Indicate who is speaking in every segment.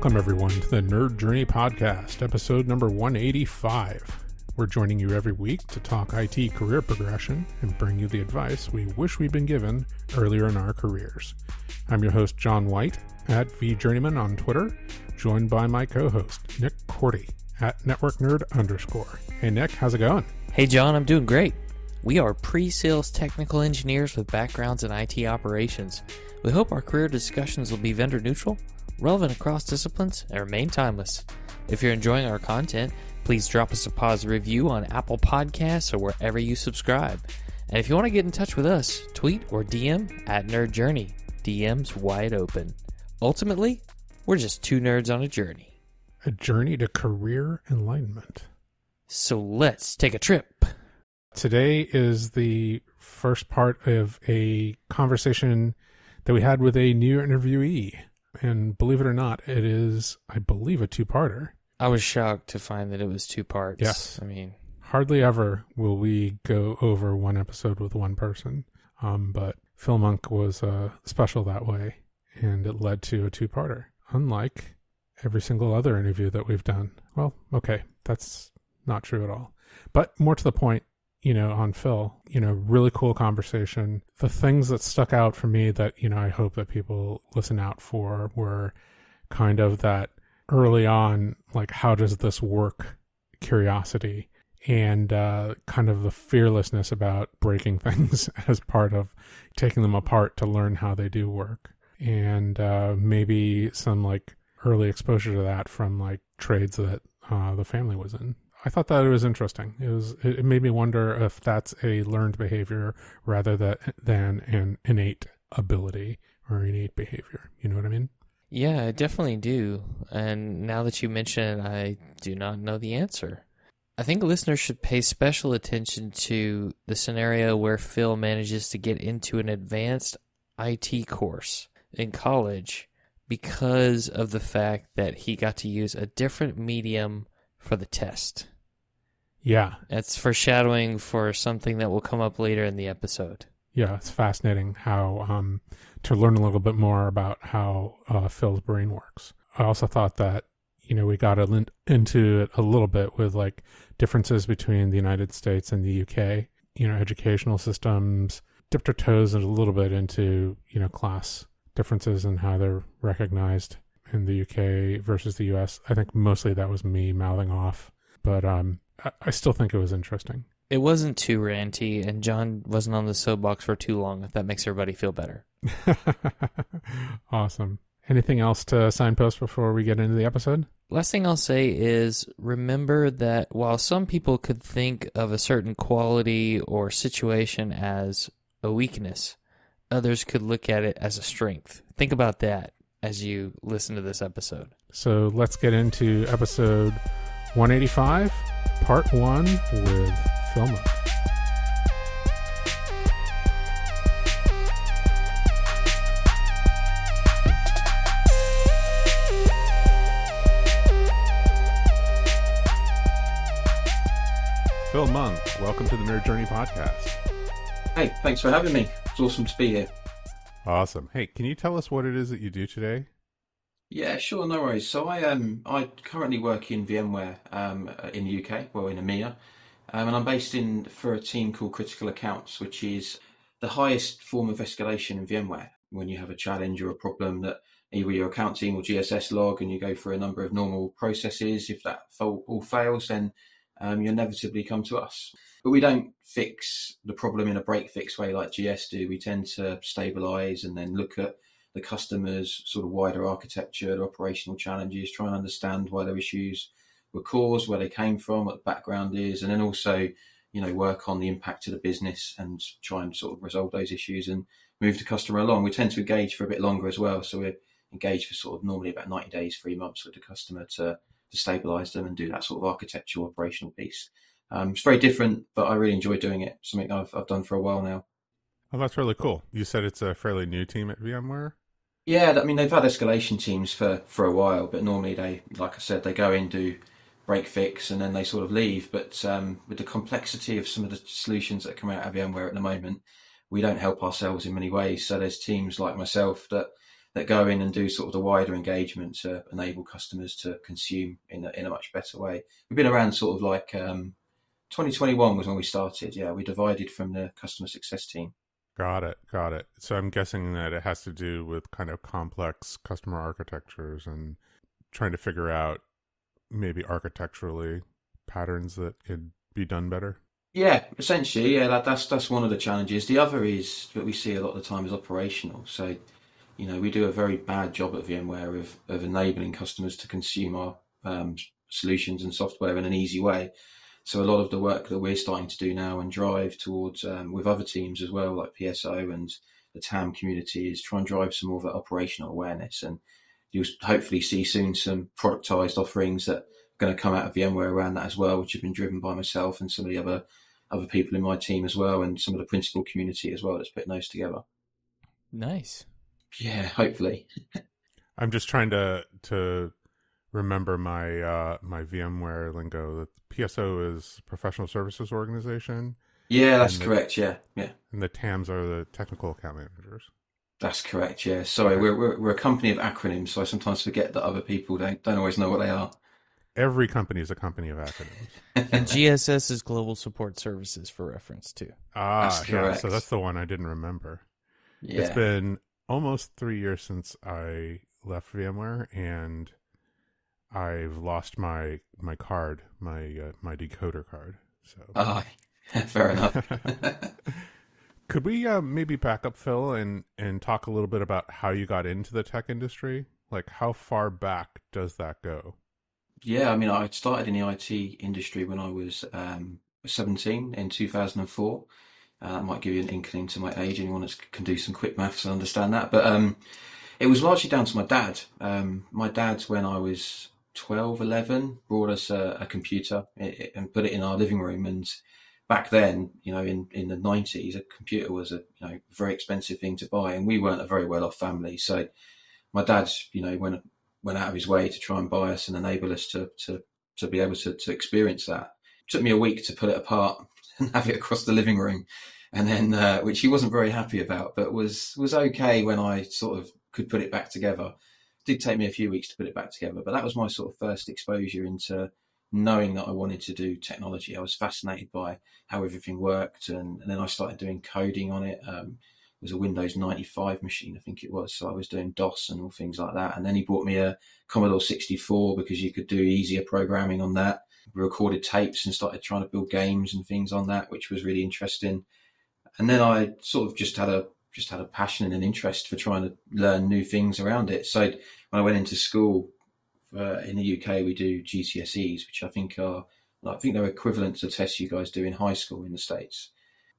Speaker 1: Welcome, everyone, to the Nerd Journey Podcast, episode number 185. We're joining you every week to talk IT career progression and bring you the advice we wish we'd been given earlier in our careers. I'm your host, John White, at VJourneyman on Twitter, joined by my co host, Nick Korte, at Network Nerd underscore. Hey, Nick, how's it going?
Speaker 2: Hey, John, I'm doing great. We are pre sales technical engineers with backgrounds in IT operations. We hope our career discussions will be vendor neutral, relevant across disciplines, and remain timeless. If you're enjoying our content, please drop us a positive review on Apple Podcasts or wherever you subscribe. And if you want to get in touch with us, tweet or DM at Nerd Journey. DM's wide open. Ultimately, we're just two nerds on a journey.
Speaker 1: A journey to career enlightenment.
Speaker 2: So let's take a trip.
Speaker 1: Today is the first part of a conversation that we had with a new interviewee. And believe it or not, it is, I believe, a two parter.
Speaker 2: I was shocked to find that it was two parts.
Speaker 1: Yes.
Speaker 2: I mean,
Speaker 1: Hardly ever will we go over one episode with one person. Um, but Phil Monk was uh, special that way, and it led to a two parter, unlike every single other interview that we've done. Well, okay, that's not true at all. But more to the point, you know, on Phil, you know, really cool conversation. The things that stuck out for me that, you know, I hope that people listen out for were kind of that early on, like, how does this work curiosity and uh, kind of the fearlessness about breaking things as part of taking them apart to learn how they do work. And uh, maybe some like early exposure to that from like trades that uh, the family was in. I thought that it was interesting. It was it made me wonder if that's a learned behavior rather than an innate ability or innate behavior. You know what I mean?
Speaker 2: yeah, I definitely do. And now that you mention it, I do not know the answer. I think listeners should pay special attention to the scenario where Phil manages to get into an advanced IT course in college because of the fact that he got to use a different medium for the test.
Speaker 1: Yeah,
Speaker 2: That's foreshadowing for something that will come up later in the episode.
Speaker 1: yeah. It's fascinating how um, to learn a little bit more about how uh, Phil's brain works. I also thought that you know we got a into it a little bit with like differences between the United States and the UK. You know, educational systems dipped our toes a little bit into you know class differences and how they're recognized in the UK versus the US. I think mostly that was me mouthing off, but um, I, I still think it was interesting.
Speaker 2: It wasn't too ranty, and John wasn't on the soapbox for too long, if that makes everybody feel better.
Speaker 1: awesome. Anything else to signpost before we get into the episode?
Speaker 2: Last thing I'll say is remember that while some people could think of a certain quality or situation as a weakness, others could look at it as a strength. Think about that as you listen to this episode.
Speaker 1: So let's get into episode 185, part one with Phil Monk. Phil Monk, welcome to the Nerd Journey podcast.
Speaker 3: Hey, thanks for having me. It's awesome to be here.
Speaker 1: Awesome. Hey, can you tell us what it is that you do today?
Speaker 3: Yeah, sure, no worries. So I um I currently work in VMware um in the UK, well in EMEA, um, and I'm based in for a team called Critical Accounts, which is the highest form of escalation in VMware. When you have a challenge or a problem that either your account team or GSS log, and you go through a number of normal processes, if that all fails, then um, you inevitably come to us. But we don't fix the problem in a break fix way like GS do. We tend to stabilize and then look at the customer's sort of wider architecture, operational challenges, try and understand why their issues were caused, where they came from, what the background is, and then also, you know, work on the impact to the business and try and sort of resolve those issues and move the customer along. We tend to engage for a bit longer as well. So we're engaged for sort of normally about 90 days, three months with the customer to, to stabilize them and do that sort of architectural operational piece. Um, it's very different, but I really enjoy doing it. Something I've, I've done for a while now.
Speaker 1: Oh, that's really cool. You said it's a fairly new team at VMware?
Speaker 3: Yeah, I mean they've had escalation teams for for a while, but normally they, like I said, they go in do break fix and then they sort of leave. But um, with the complexity of some of the solutions that come out of VMware at the moment, we don't help ourselves in many ways. So there's teams like myself that that go in and do sort of the wider engagement to enable customers to consume in a, in a much better way. We've been around sort of like um, 2021 was when we started. Yeah, we divided from the customer success team.
Speaker 1: Got it. Got it. So I'm guessing that it has to do with kind of complex customer architectures and trying to figure out maybe architecturally patterns that could be done better.
Speaker 3: Yeah, essentially, yeah, that, that's that's one of the challenges. The other is that we see a lot of the time is operational. So, you know, we do a very bad job at VMware of of enabling customers to consume our um, solutions and software in an easy way. So a lot of the work that we're starting to do now and drive towards um, with other teams as well, like PSO and the TAM community, is try and drive some more of that operational awareness. And you'll hopefully see soon some productized offerings that are going to come out of VMware around that as well, which have been driven by myself and some of the other other people in my team as well, and some of the principal community as well that's putting those together.
Speaker 2: Nice.
Speaker 3: Yeah, hopefully.
Speaker 1: I'm just trying to to remember my uh, my VMware lingo. The PSO is professional services organization.
Speaker 3: Yeah, that's the, correct. Yeah, yeah.
Speaker 1: And the TAMs are the technical account managers.
Speaker 3: That's correct. Yeah. Sorry, we're, we're we're a company of acronyms, so I sometimes forget that other people don't don't always know what they are.
Speaker 1: Every company is a company of acronyms.
Speaker 2: and GSS is Global Support Services for reference too.
Speaker 1: Ah, that's yeah. So that's the one I didn't remember. Yeah. It's been almost three years since I left VMware, and I've lost my my card, my uh, my decoder card. So.
Speaker 3: Oh, fair enough.
Speaker 1: Could we uh, maybe back up, Phil, and and talk a little bit about how you got into the tech industry? Like, how far back does that go?
Speaker 3: Yeah, I mean, I started in the IT industry when I was um, 17 in 2004. Uh, that might give you an inkling to my age. Anyone that can do some quick maths and understand that. But um, it was largely down to my dad. Um, my dad, when I was 12, 11, brought us a, a computer and put it in our living room. And back then, you know, in, in the 90s, a computer was a you know very expensive thing to buy, and we weren't a very well off family. So my dad, you know, went went out of his way to try and buy us and enable us to to to be able to to experience that. It took me a week to pull it apart and have it across the living room, and then uh, which he wasn't very happy about, but was was okay when I sort of could put it back together. Did take me a few weeks to put it back together, but that was my sort of first exposure into knowing that I wanted to do technology. I was fascinated by how everything worked, and, and then I started doing coding on it. Um, it was a Windows 95 machine, I think it was. So I was doing DOS and all things like that. And then he bought me a Commodore 64 because you could do easier programming on that. We recorded tapes and started trying to build games and things on that, which was really interesting. And then I sort of just had a just had a passion and an interest for trying to learn new things around it. So when I went into school uh, in the UK, we do GCSEs, which I think are I think they're equivalent to tests you guys do in high school in the states.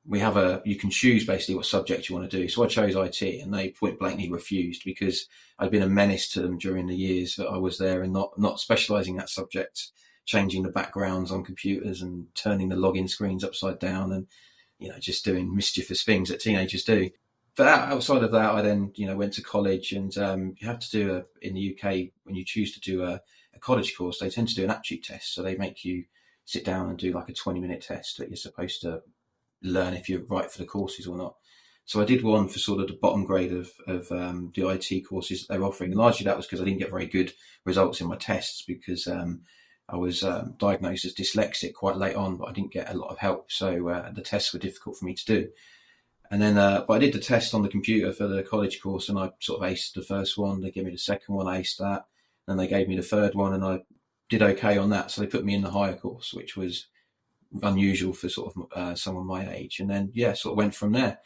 Speaker 3: We have a you can choose basically what subject you want to do. So I chose IT, and they point blankly refused because I'd been a menace to them during the years that I was there and not not specialising that subject, changing the backgrounds on computers and turning the login screens upside down and you know just doing mischievous things that teenagers do but outside of that, I then you know went to college, and um, you have to do a in the UK when you choose to do a, a, college course, they tend to do an aptitude test. So they make you sit down and do like a twenty minute test that you're supposed to learn if you're right for the courses or not. So I did one for sort of the bottom grade of of um, the IT courses that they're offering. And largely that was because I didn't get very good results in my tests because um, I was um, diagnosed as dyslexic quite late on, but I didn't get a lot of help. So uh, the tests were difficult for me to do. And then, uh, but I did the test on the computer for the college course, and I sort of aced the first one. They gave me the second one, aced that, and they gave me the third one, and I did okay on that. So they put me in the higher course, which was unusual for sort of uh, someone my age. And then, yeah, sort of went from there.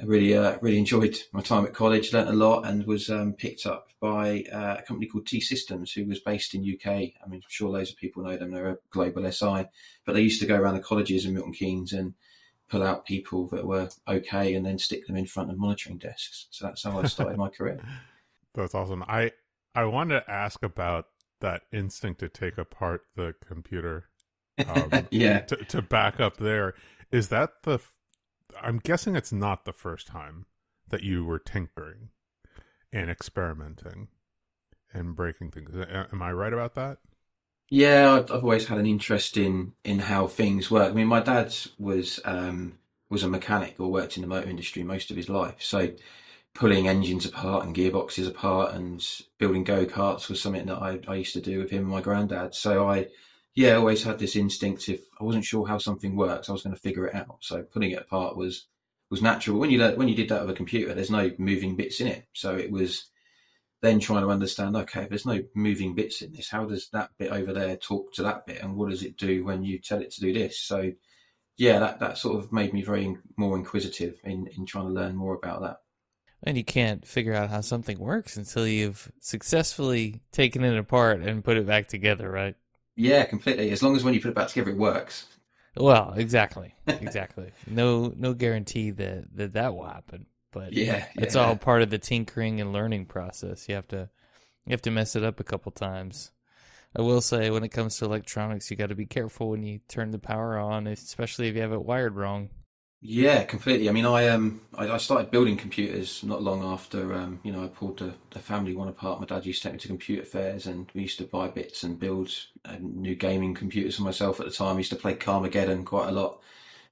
Speaker 3: I really, uh, really enjoyed my time at college, learnt a lot, and was um, picked up by uh, a company called T Systems, who was based in UK. I mean, I'm sure loads of people know them. They're a global SI, but they used to go around the colleges in Milton Keynes and pull out people that were okay and then stick them in front of monitoring desks. So that's how I started my career.
Speaker 1: That's awesome. I I wanted to ask about that instinct to take apart the computer.
Speaker 3: Um, yeah.
Speaker 1: To, to back up there, is that the? I'm guessing it's not the first time that you were tinkering and experimenting and breaking things. Am I right about that?
Speaker 3: Yeah, I've always had an interest in in how things work. I mean, my dad was um, was a mechanic or worked in the motor industry most of his life, so pulling engines apart and gearboxes apart and building go karts was something that I, I used to do with him and my granddad. So I, yeah, always had this instinct. If I wasn't sure how something works, I was going to figure it out. So pulling it apart was was natural. When you when you did that with a computer, there's no moving bits in it. So it was then trying to understand. Okay, if there's no moving bits in this, how does that bit over there talk to that bit, and what does it do when you tell it to do this? So yeah, that that sort of made me very more inquisitive in in trying to learn more about that.
Speaker 2: And you can't figure out how something works until you've successfully taken it apart and put it back together, right?
Speaker 3: Yeah, completely. As long as when you put it back together, it works.
Speaker 2: Well, exactly, exactly. no, no guarantee that that, that will happen, but
Speaker 3: yeah,
Speaker 2: it's
Speaker 3: yeah.
Speaker 2: all part of the tinkering and learning process. You have to, you have to mess it up a couple times. I will say, when it comes to electronics, you got to be careful when you turn the power on, especially if you have it wired wrong.
Speaker 3: Yeah, completely. I mean, I um, I, I started building computers not long after um, you know, I pulled the, the family one apart. My dad used to take me to computer fairs, and we used to buy bits and build uh, new gaming computers for myself at the time. I used to play Carmageddon quite a lot,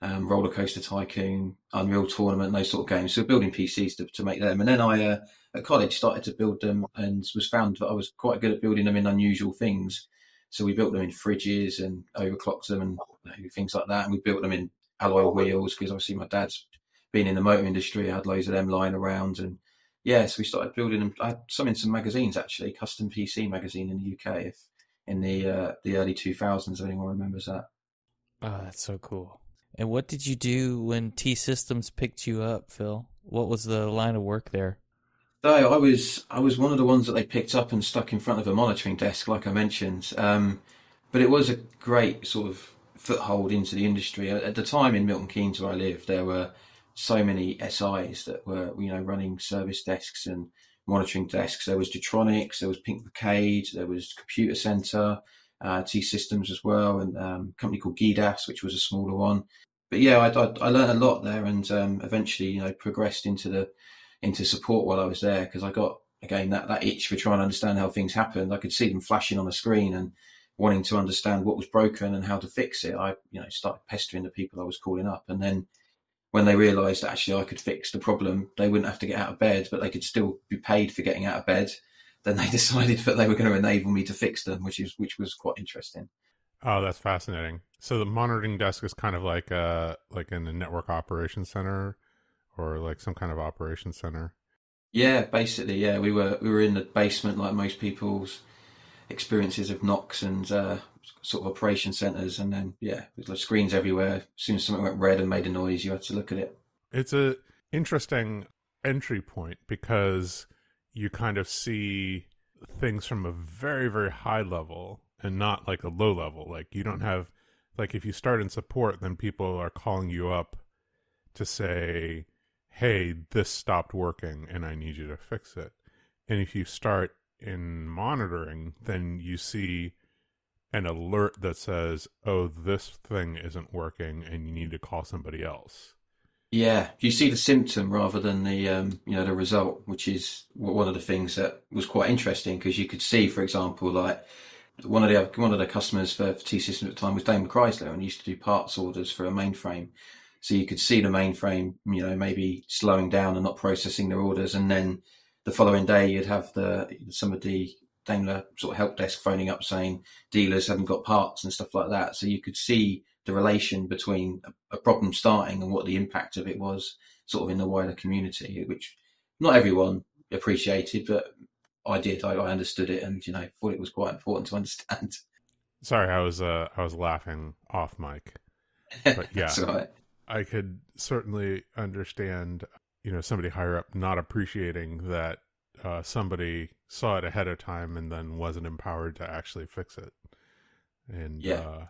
Speaker 3: um, Roller Coaster Tycoon, Unreal Tournament, those sort of games. So building PCs to, to make them, and then I uh, at college started to build them, and was found that I was quite good at building them in unusual things. So we built them in fridges and overclocked them and things like that, and we built them in alloy wheels because obviously my dad's been in the motor industry. I had loads of them lying around, and yeah, so we started building them. I had some in some magazines actually, Custom PC magazine in the UK, if in the uh, the early two thousands. If anyone remembers that.
Speaker 2: Oh, that's so cool. And what did you do when T Systems picked you up, Phil? What was the line of work there?
Speaker 3: So I was I was one of the ones that they picked up and stuck in front of a monitoring desk, like I mentioned. Um, but it was a great sort of foothold into the industry. At the time in Milton Keynes, where I lived, there were so many SIs that were, you know, running service desks and monitoring desks. There was Getronics, there was Pink Roccade, there was Computacenter, uh, T Systems as well, and um, a company called GIDAS, which was a smaller one. But yeah, I, I, I learned a lot there, and um, eventually, you know, progressed into the into support while I was there because I got again that that itch for trying to understand how things happened. I could see them flashing on the screen and wanting to understand what was broken and how to fix it, I you know started pestering the people I was calling up, and then when they realised actually I could fix the problem, they wouldn't have to get out of bed, but they could still be paid for getting out of bed. Then they decided that they were going to enable me to fix them, which is which was quite interesting.
Speaker 1: Oh, that's fascinating. So the monitoring desk is kind of like uh like in a network operations center or like some kind of operations center.
Speaker 3: Yeah, basically, yeah. We were we were in the basement like most people's experiences of NOCs and uh, sort of operation centers, and then yeah, with the screens everywhere. As soon as something went red and made a noise, you had to look at it.
Speaker 1: It's a interesting entry point because you kind of see things from a very very high level and not like a low level. Like you don't have like if you start in support, then people are calling you up to say, "Hey, this stopped working, and I need you to fix it." And if you start in monitoring, then you see an alert that says, "Oh, this thing isn't working, and you need to call somebody else."
Speaker 3: Yeah, you see the symptom rather than the um, you know the result, which is one of the things that was quite interesting because you could see, for example, like one of the one of the customers for, for T Systems at the time was Daimler Chrysler, and used to do parts orders for a mainframe. So you could see the mainframe, you know, maybe slowing down and not processing their orders, and then the following day you'd have the some of the Daimler sort of help desk phoning up saying dealers haven't got parts and stuff like that. So you could see the relation between a, a problem starting and what the impact of it was sort of in the wider community, which not everyone appreciated, but I did. I, I understood it and, you know, thought it was quite important to understand.
Speaker 1: Sorry, I was uh, I was laughing off mic. But yeah,
Speaker 3: right.
Speaker 1: I could certainly understand you know somebody higher up not appreciating that uh, somebody saw it ahead of time and then wasn't empowered to actually fix it, and
Speaker 3: yeah.
Speaker 1: uh,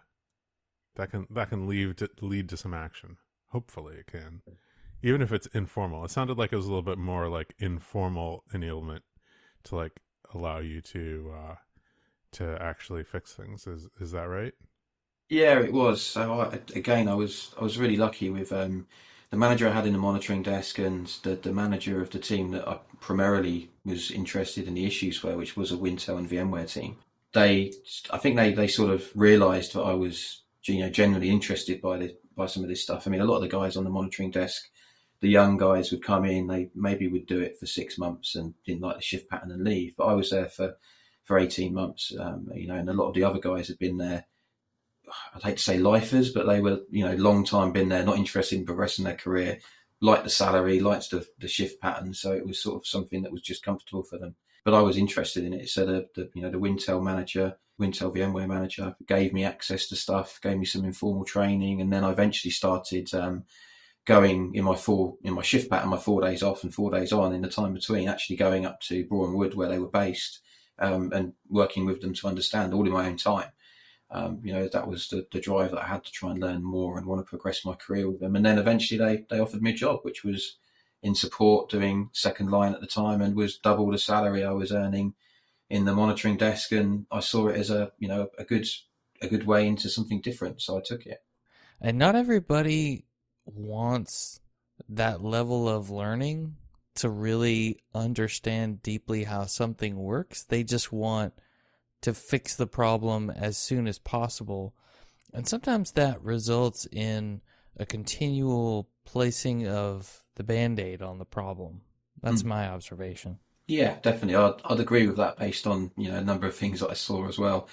Speaker 1: that can that can lead to, lead to some action. Hopefully, it can, even if it's informal. It sounded like it was a little bit more like informal enablement to like allow you to uh, to actually fix things. Is is that right?
Speaker 3: Yeah, it was. So I, again, I was I was really lucky with um, the manager I had in the monitoring desk and the, the manager of the team that I primarily was interested in the issues for, which was a Wintel and VMware team. They, I think they, they sort of realised that I was, you know, genuinely interested by the by some of this stuff. I mean, a lot of the guys on the monitoring desk the young guys would come in, they maybe would do it for six months and didn't like the shift pattern and leave. But I was there for, for 18 months, um, you know, and a lot of the other guys had been there. I'd hate to say lifers, but they were, you know, long time been there, not interested in progressing their career, liked the salary, liked the, the shift pattern. So it was sort of something that was just comfortable for them. But I was interested in it. So the, the you know, the Wintel manager, Wintel VMware manager gave me access to stuff, gave me some informal training. And then I eventually started, um, going in my four in my shift pattern, my four days off and four days on in the time between, actually going up to Brougham Wood where they were based um, and working with them to understand all in my own time. Um, you know, that was the, the drive that I had to try and learn more and want to progress my career with them. And then eventually they, they offered me a job, which was in support doing second line at the time and was double the salary I was earning in the monitoring desk. And I saw it as a, you know, a good, a good way into something different. So I took it.
Speaker 2: And not everybody wants that level of learning to really understand deeply how something works. They just want to fix the problem as soon as possible. And sometimes that results in a continual placing of the band aid on the problem. That's mm. my observation.
Speaker 3: Yeah, definitely. I'd, I'd agree with that based on you know a number of things that I saw as well.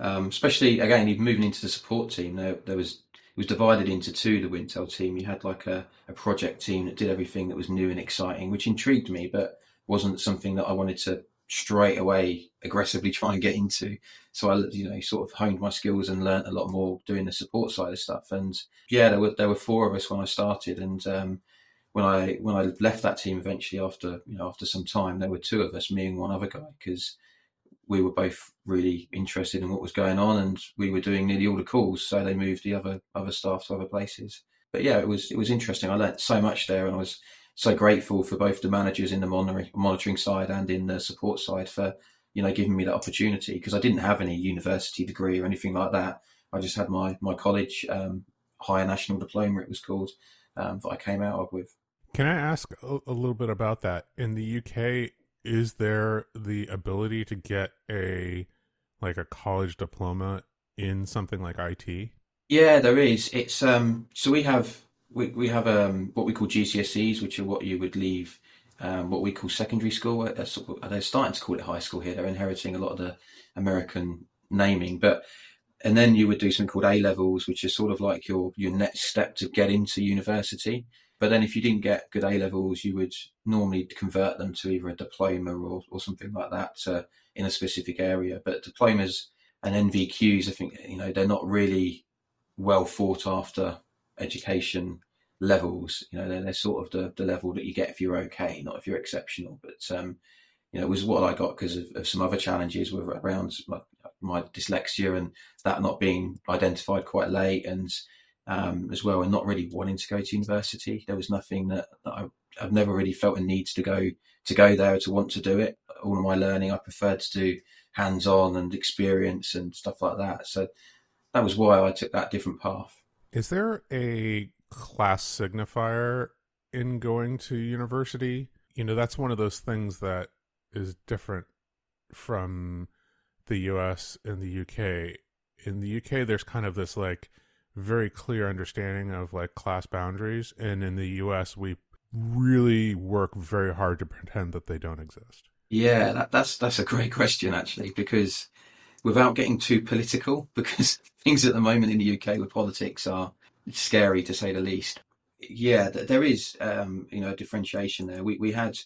Speaker 3: Um, especially again, even moving into the support team, there, there was it was divided into two, the Wintel team. You had like a, a project team that did everything that was new and exciting, which intrigued me, but wasn't something that I wanted to straight away aggressively try and get into. So I, you know, sort of honed my skills and learned a lot more doing the support side of stuff. And yeah, there were there were four of us when I started, and um, when I when I left that team eventually after you know after some time, there were two of us, me and one other guy, because we were both really interested in what was going on, and we were doing nearly all the calls. So they moved the other other staff to other places. But yeah, it was it was interesting. I learned so much there, and I was so grateful for both the managers in the monitoring, monitoring side and in the support side for you know giving me that opportunity because I didn't have any university degree or anything like that. I just had my my college um, higher national diploma, it was called, um, that I came out of with.
Speaker 1: Can I ask a, a little bit about that? In the UK, is there the ability to get a like a college diploma in something like IT?
Speaker 3: Yeah, there is. It's um so we have we, we have um what we call GCSEs, which are what you would leave um, what we call secondary school. They're starting to call it high school here. They're inheriting a lot of the American naming, but and then you would do something called A levels, which is sort of like your your next step to get into university. But then if you didn't get good A levels, you would normally convert them to either a diploma or, or something like that to, in a specific area. But diplomas and NVQs, I think, you know, they're not really well thought after education levels. You know, they're, they're sort of the, the level that you get if you're okay, not if you're exceptional. But, um, you know, it was what I got because of, of, some other challenges with around my, my dyslexia and that not being identified quite late and um, as well, and not really wanting to go to university. There was nothing that, that I, have never really felt a need to go to go there to want to do it. All of my learning, I preferred to do hands on and experience and stuff like that. So that was why I took that different path.
Speaker 1: Is there a class signifier in going to university? You know, that's one of those things that is different from the US and the UK. In the UK, there's kind of this like very clear understanding of like class boundaries and in the US we really work very hard to pretend that they don't exist.
Speaker 3: Yeah, that, that's that's a great question actually because without getting too political because things at the moment in the UK with politics are scary to say the least. Yeah, there is um, you know a differentiation there. We we had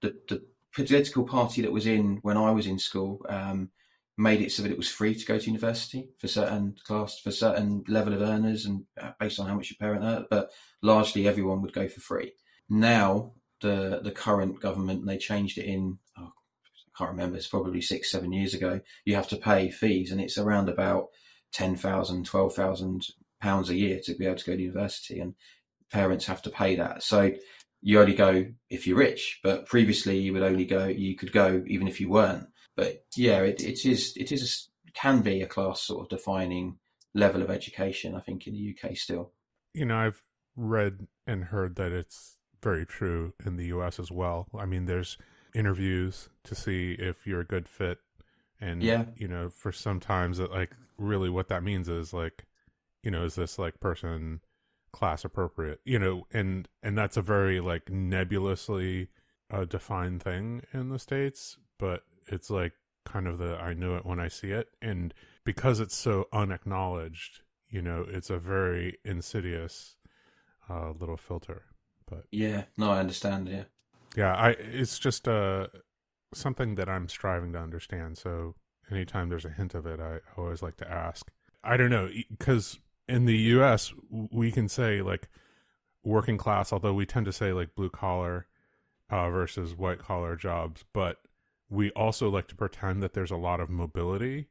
Speaker 3: the the political party that was in when I was in school um, made it so that it was free to go to university for certain class for certain level of earners and uh, based on how much your parent earned, but largely everyone would go for free. Now the the current government they changed it in oh, I can't remember it's probably six seven years ago. You have to pay fees and it's around about 10,000, 12,000 pounds a year to be able to go to university and parents have to pay that. So you only go if you're rich, but previously you would only go you could go even if you weren't but yeah, it, it is it is can be a class sort of defining level of education. I think in the UK still.
Speaker 1: You know, I've read and heard that it's very true in the US as well. I mean, there's interviews to see if you're a good fit, and yeah, you know, for sometimes it like really what that means is like, you know, is this like person class appropriate you know and and that's a very like nebulously uh, defined thing in the states but it's like kind of the i know it when i see it. And because it's so unacknowledged you know it's a very insidious uh, little filter but
Speaker 3: yeah. No i understand yeah.
Speaker 1: Yeah i it's just uh something that i'm striving to understand. So anytime there's a hint of it i always like to ask. I don't know because in the us we can say like working class although we tend to say like blue collar uh, versus white collar jobs but we also like to pretend that there's a lot of mobility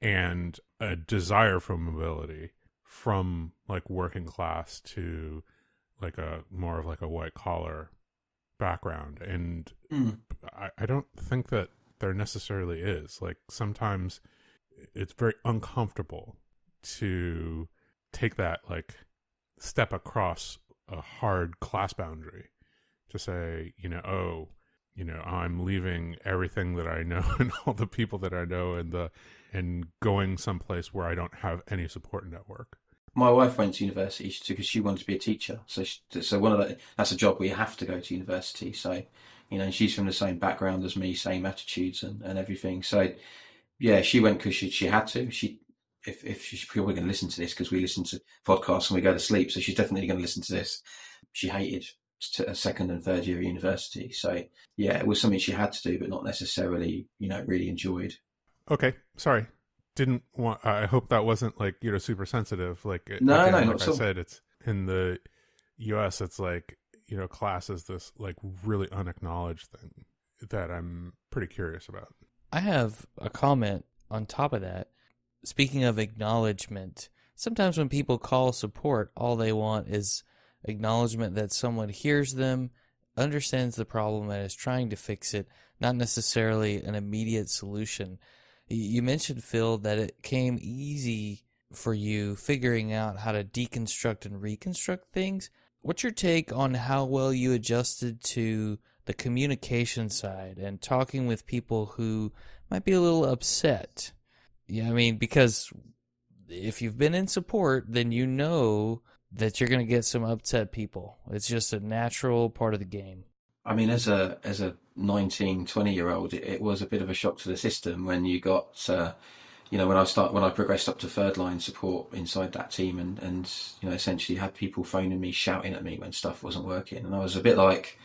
Speaker 1: and a desire for mobility from like working class to like a more of like a white collar background and
Speaker 3: Mm.
Speaker 1: I, I don't think that there necessarily is like sometimes it's very uncomfortable to take that like step across a hard class boundary to say you know oh you know i'm leaving everything that i know and all the people that i know and the and going someplace where i don't have any support network
Speaker 3: my wife went to university because she wanted to be a teacher. So, she, so one of the that's a job where you have to go to university. So, you know, she's from the same background as me, same attitudes and, and everything. So, yeah, she went because she she had to. She if if she's probably going to listen to this because we listen to podcasts and we go to sleep, so she's definitely going to listen to this. She hated second and third year of university. So, yeah, it was something she had to do, but not necessarily, you know, really enjoyed.
Speaker 1: Okay, sorry didn't want i hope that wasn't like you know super sensitive like
Speaker 3: no
Speaker 1: again,
Speaker 3: no
Speaker 1: like
Speaker 3: not
Speaker 1: i
Speaker 3: so.
Speaker 1: said it's in the us it's like you know class is this like really unacknowledged thing that i'm pretty curious about
Speaker 2: I have a comment on top of that. Speaking of acknowledgement, sometimes when people call support, all they want is acknowledgement that someone hears them, understands the problem, and is trying to fix it, not necessarily an immediate solution. You mentioned, Phil, that it came easy for you figuring out how to deconstruct and reconstruct things. What's your take on how well you adjusted to the communication side and talking with people who might be a little upset? Yeah, I mean, because if you've been in support, then you know that you're going to get some upset people. It's just a natural part of the game.
Speaker 3: I mean, as a as a 19, 20 year old, it, it was a bit of a shock to the system when you got, uh, you know, when I start when I progressed up to third line support inside that team, and and you know, essentially had people phoning me, shouting at me when stuff wasn't working, and I was a bit like,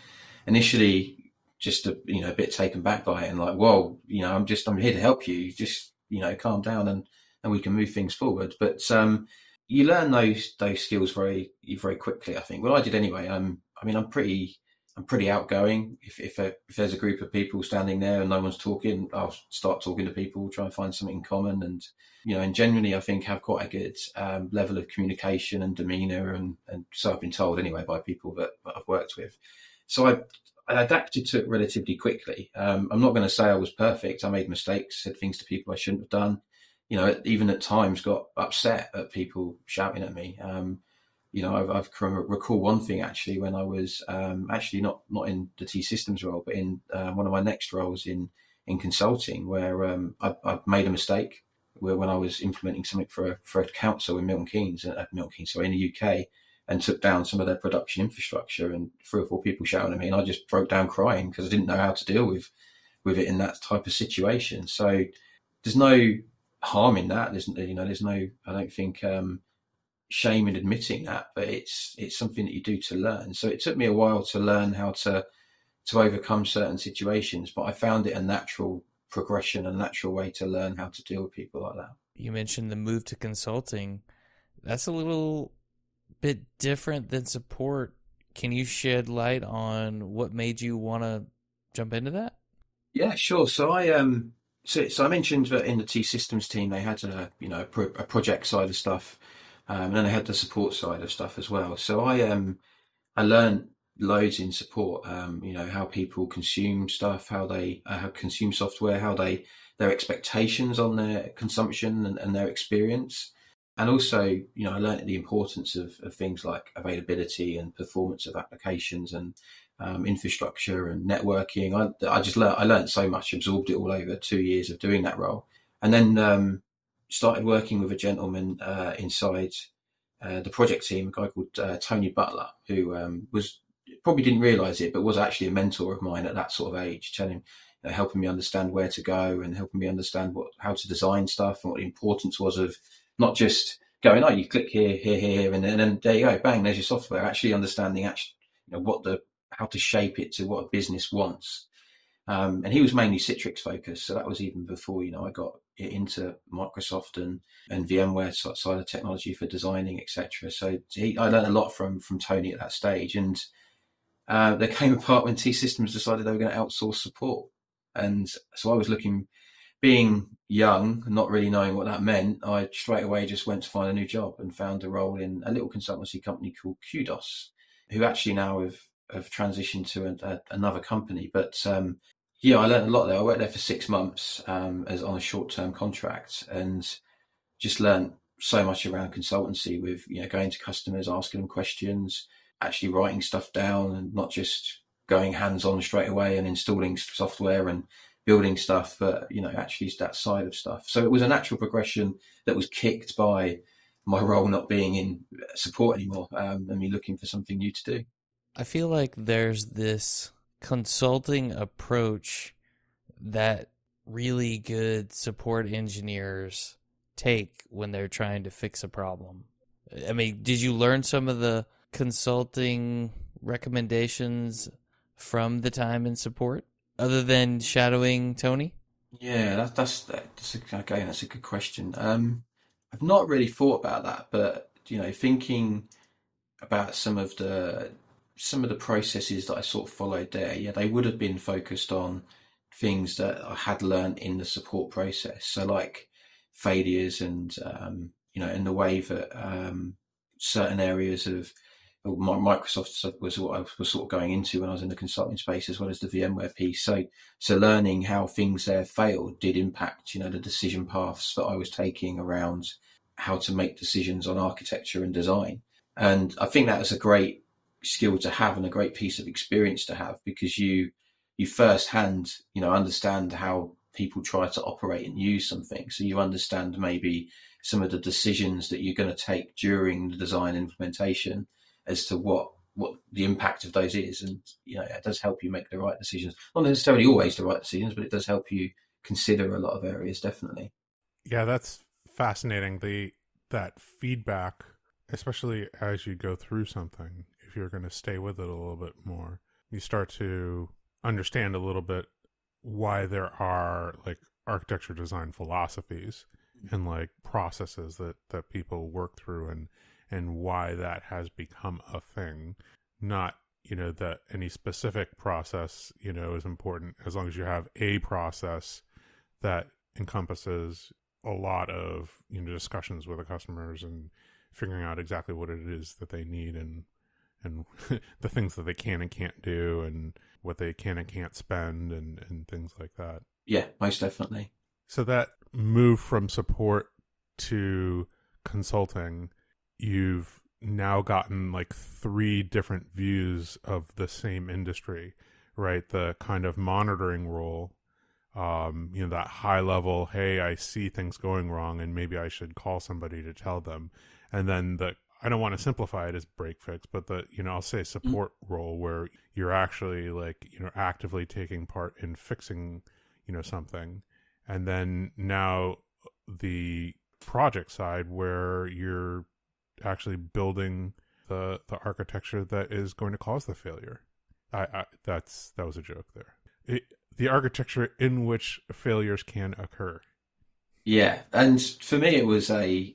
Speaker 3: initially, just a you know, a bit taken back by it, and like, whoa, you know, I'm just I'm here to help you, just you know, calm down and and we can move things forward. But um, you learn those those skills very very quickly. I think. Well, I did anyway. Um, I mean, I'm pretty I'm pretty outgoing. If if, a, if there's a group of people standing there and no one's talking, I'll start talking to people, try and find something in common, and you know, and generally, I think have quite a good um, level of communication and demeanour, and and so I've been told anyway by people that, that I've worked with. So I. I adapted to it relatively quickly. Um, I'm not going to say I was perfect. I made mistakes, said things to people I shouldn't have done. You know, even at times got upset at people shouting at me. Um, you know, I've, I've recall one thing actually when I was um, actually not not in the T Systems role, but in uh, one of my next roles in in consulting, where um, I, I, made a mistake where when I was implementing something for a, for a council in Milton Keynes, uh, Milton Keynes, so in the UK, and took down some of their production infrastructure, and three or four people shouting at me, and I just broke down crying because I didn't know how to deal with with it in that type of situation. So there's no harm in that. There's you know, there's no. I don't think. Um, shame in admitting that, but it's it's something that you do to learn. So it took me a while to learn how to to overcome certain situations, but I found it a natural progression, a natural way to learn how to deal with people like that.
Speaker 2: You mentioned the move to consulting. That's a little bit different than support. Can you shed light on what made you want to jump into that?
Speaker 3: Yeah, sure. So I um so, so I mentioned that in the T Systems team they had a you know a, pro- a project side of stuff um, and then I had the support side of stuff as well. So I um I learned loads in support. Um, you know how people consume stuff, how they uh, consume software, how they their expectations on their consumption and, and, their experience, and also you know I learned the importance of, of things like availability and performance of applications and um, infrastructure and networking. I, I just learned I learned so much, absorbed it all over two years of doing that role, and then um, started working with a gentleman uh, inside uh, the project team, a guy called uh, Tony Butler, who um, was probably didn't realize it, but was actually a mentor of mine at that sort of age, telling, you know, helping me understand where to go and helping me understand what how to design stuff and what the importance was of not just going, oh, you click here, here, here, and then, and then there you go, bang, there's your software. Actually understanding actually, you know, what the how to shape it to what a business wants. Um, and he was mainly Citrix focused, so that was even before you know I got into Microsoft and and VMware side of technology for designing, etc. So he, I learned a lot from from Tony at that stage, and uh, there came a part when T Systems decided they were going to outsource support, and so I was looking, being young, not really knowing what that meant. I straight away just went to find a new job and found a role in a little consultancy company called Kudos, who actually now have have transitioned to a, a, another company. But um, yeah, I learned a lot there. I worked there for six months um, as on a short term contract, and just learned so much around consultancy with you know going to customers, asking them questions, actually writing stuff down, and not just going hands on straight away and installing software and building stuff, but you know actually that side of stuff. So it was a natural progression that was kicked by my role not being in support anymore um, and me looking for something new to do.
Speaker 2: I feel like there's this consulting approach that really good support engineers take when they're trying to fix a problem. I mean, did you learn some of the consulting recommendations from the time in support other than shadowing Tony?
Speaker 3: Yeah, that's that's that's again that's a good question. Um, I've not really thought about that, but you know, thinking about some of the some of the processes that I sort of followed there, yeah, they would have been focused on things that I had learned in the support process. So like failures and, um, you know, in the way that um, certain areas of Microsoft was what I was sort of going into when I was in the consulting space as well as the VMware piece. So, so learning how things there failed did impact, you know, the decision paths that I was taking around how to make decisions on architecture and design. And I think that was a great skill to have and a great piece of experience to have because you you firsthand you know understand how people try to operate and use something so you understand maybe some of the decisions that you're going to take during the design implementation as to what what the impact of those is. And you know it does help you make the right decisions. Not necessarily always the right decisions but it does help you consider a lot of areas definitely.
Speaker 1: Yeah that's fascinating. The that feedback especially as you go through something if you're going to stay with it a little bit more, you start to understand a little bit why there are like architecture design philosophies mm-hmm. and like processes that that people work through and and why that has become a thing. Not you know that any specific process you know is important. As long as you have a process that encompasses a lot of you know discussions with the customers and figuring out exactly what it is that they need and and the things that they can and can't do and what they can and can't spend and, and things like that.
Speaker 3: Yeah, most definitely.
Speaker 1: So that move from support to consulting, you've now gotten like three different views of the same industry, right? The kind of monitoring role, um, you know, that high level, hey, I see things going wrong and maybe I should call somebody to tell them. And then the I don't want to simplify it as break fix, but the you know I'll say support mm role where you're actually like you know actively taking part in fixing you know something, and then now the project side where you're actually building the the architecture that is going to cause the failure. I, I that's that was a joke there. It, the architecture in which failures can occur.
Speaker 3: Yeah, and for me, it was a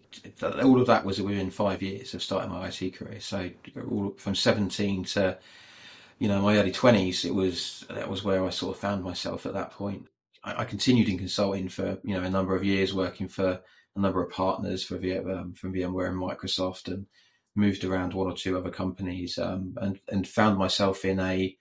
Speaker 3: all of that was within five years of starting my IT career. So all, from seventeen to you know my early twenties, it was that was where I sort of found myself at that point. I, I, continued in consulting for you know a number of years, working for a number of partners for um, from VMware and Microsoft, and moved around one or two other companies, um, and and found myself in a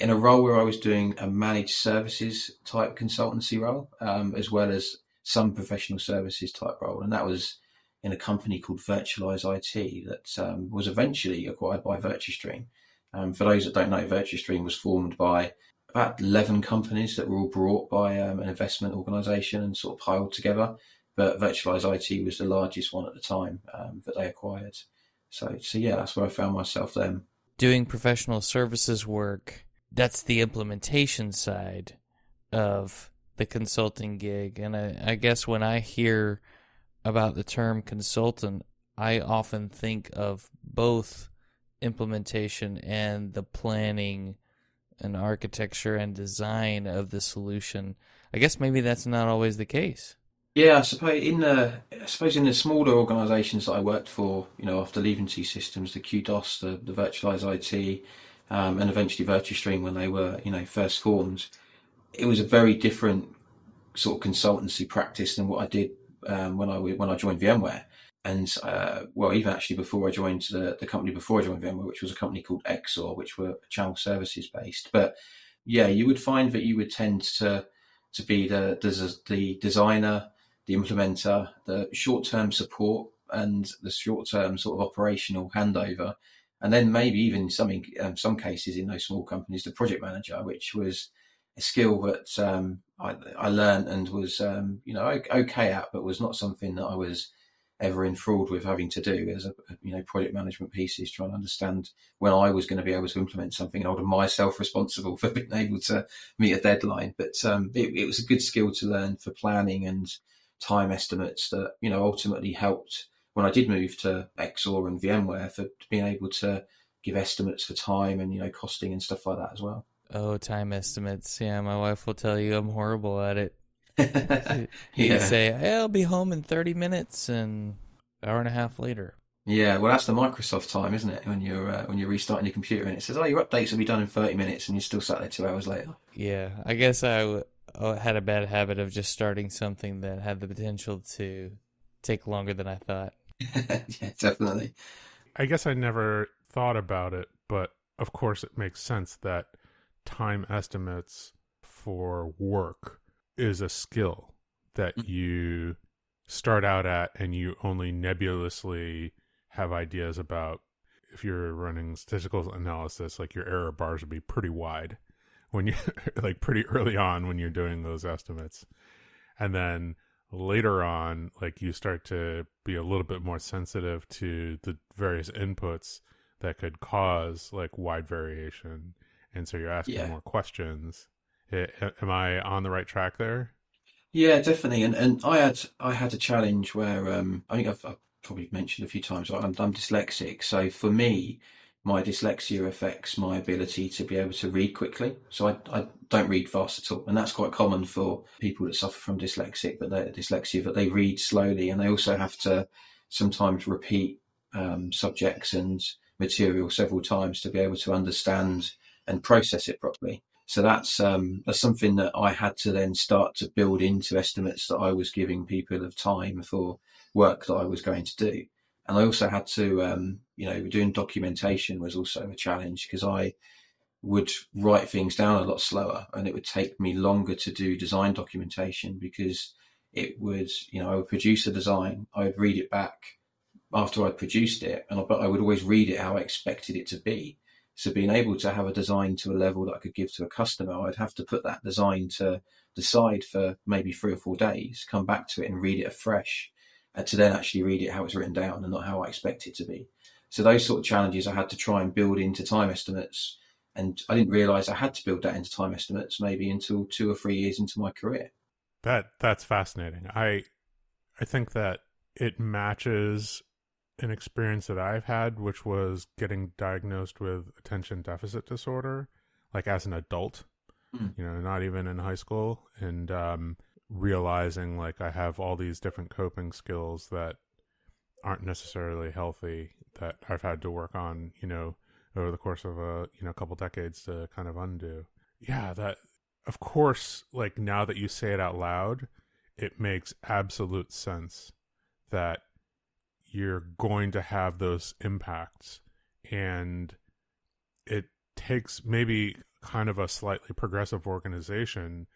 Speaker 3: in a role where I was doing a managed services type consultancy role, um, as well as some professional services type role, and that was in a company called Virtualize IT that um, was eventually acquired by VirtuStream. Um, for those that don't know, VirtuStream was formed by about 11 companies that were all brought by um, an investment organization and sort of piled together. But Virtualize IT was the largest one at the time um, that they acquired. So, so yeah, that's where I found myself then.
Speaker 2: Doing professional services work, that's the implementation side of the consulting gig. And I, I guess when I hear about the term consultant, I often think of both implementation and the planning and architecture and design of the solution. I guess maybe that's not always the case.
Speaker 3: Yeah, I suppose in the I suppose in the smaller organisations that I worked for, you know, after leaving T Systems, the QDOS, the, the virtualized IT, um, and eventually VirtuStream when they were, you know, first formed, it was a very different sort of consultancy practice than what I did um, when I when I joined VMware. And uh, well, even actually before I joined the, the company before I joined VMware, which was a company called Exor, which were channel services based. But yeah, you would find that you would tend to to be the the, the designer, the implementer, the short term support, and the short term sort of operational handover, and then maybe even some um, some cases in those small companies, the project manager, which was skill that um, I, I learned and was um, you know okay at, but was not something that I was ever enthralled with having to do as a you know project management pieces, trying to understand when I was going to be able to implement something and holding myself responsible for being able to meet a deadline. But um, it, it, was a good skill to learn for planning and time estimates that you know ultimately helped when I did move to Exor and VMware for being able to give estimates for time and you know costing and stuff like that as well.
Speaker 2: Oh, time estimates. Yeah, my wife will tell you I'm horrible at it.
Speaker 3: you
Speaker 2: yeah. say, hey, I'll be home in 30 minutes and hour and a half later.
Speaker 3: Yeah, well, that's the Microsoft time, isn't it? When you're uh, when you're restarting your computer and it says, "Oh, your updates will be done in 30 minutes," and you're still sat there two hours later.
Speaker 2: Yeah, I guess I w- had a bad habit of just starting something that had the potential to take longer than I thought.
Speaker 3: yeah, definitely.
Speaker 1: I guess I never thought about it, but of course, it makes sense that time estimates for work is a skill that mm. you start out at and you only nebulously have ideas about. If you're running statistical analysis like your error bars would be pretty wide when you like pretty early on when you're doing those estimates. And then later on like you start to be a little bit more sensitive to the various inputs that could cause like wide variation and so you're asking yeah. more questions am I on the right track there?
Speaker 3: Yeah, definitely. And and I had I had a challenge where um, I think I've, I've, probably mentioned a few times. I'm, I'm dyslexic, so for me, my dyslexia affects my ability to be able to read quickly. So I, I don't read fast at all, and that's quite common for people that suffer from dyslexic, but they dyslexia, but they read slowly, and they also have to sometimes repeat um, subjects and material several times to be able to understand and process it properly. So that's um, that's something that I had to then start to build into estimates that I was giving people of time for work that I was going to do. And I also had to, um, you know, doing documentation was also a challenge because I would write things down a lot slower and it would take me longer to do design documentation because it would, you know, I would produce a design, I would read it back after I'd produced it, and I, but I would always read it how I expected it to be. So being able to have a design to a level that I could give to a customer, I'd have to put that design to decide for maybe three or four days, come back to it and read it afresh, and to then actually read it how it's written down and not how I expect it to be. So those sort of challenges I had to try and build into time estimates. And I didn't realize I had to build that into time estimates maybe until two or three years into my career.
Speaker 1: That that's fascinating. I I think that it matches an experience that I've had, which was getting diagnosed with attention deficit disorder, like as an adult, mm. you know, not even in high school, and um, realizing like I have all these different coping skills that aren't necessarily healthy that I've had to work on, you know, over the course of a you know couple decades to kind of undo. Yeah, that of course, like now that you say it out loud, it makes absolute sense that you're going to have those impacts. And it takes maybe kind of a slightly progressive organization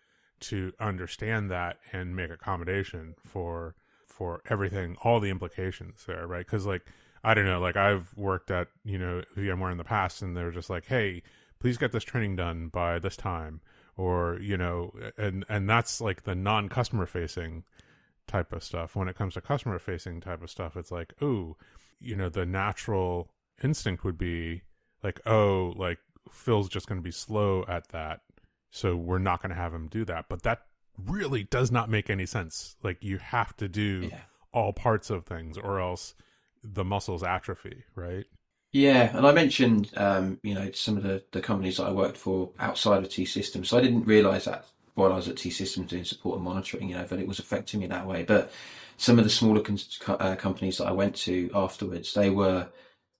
Speaker 1: to understand that and make accommodation for for everything all the implications there right? Because like i don't know like i've worked at you know vmware in the past and they're just like hey please get this training done by this time or you know and and that's like the non customer facing type of stuff. When it comes to customer facing type of stuff, it's like, ooh, you know, the natural instinct would be like, oh, like Phil's just going to be slow at that. So we're not going to have him do that. But that really does not make any sense. Like you have to do
Speaker 3: Yeah.
Speaker 1: all parts of things or else the muscles atrophy, right?
Speaker 3: Yeah, and I mentioned, um, you know, some of the, the companies that I worked for outside of T Systems. So I didn't realise that while I was at T Systems doing support and monitoring, you know, that it was affecting me that way. But some of the smaller con- co- uh, companies that I went to afterwards, they were,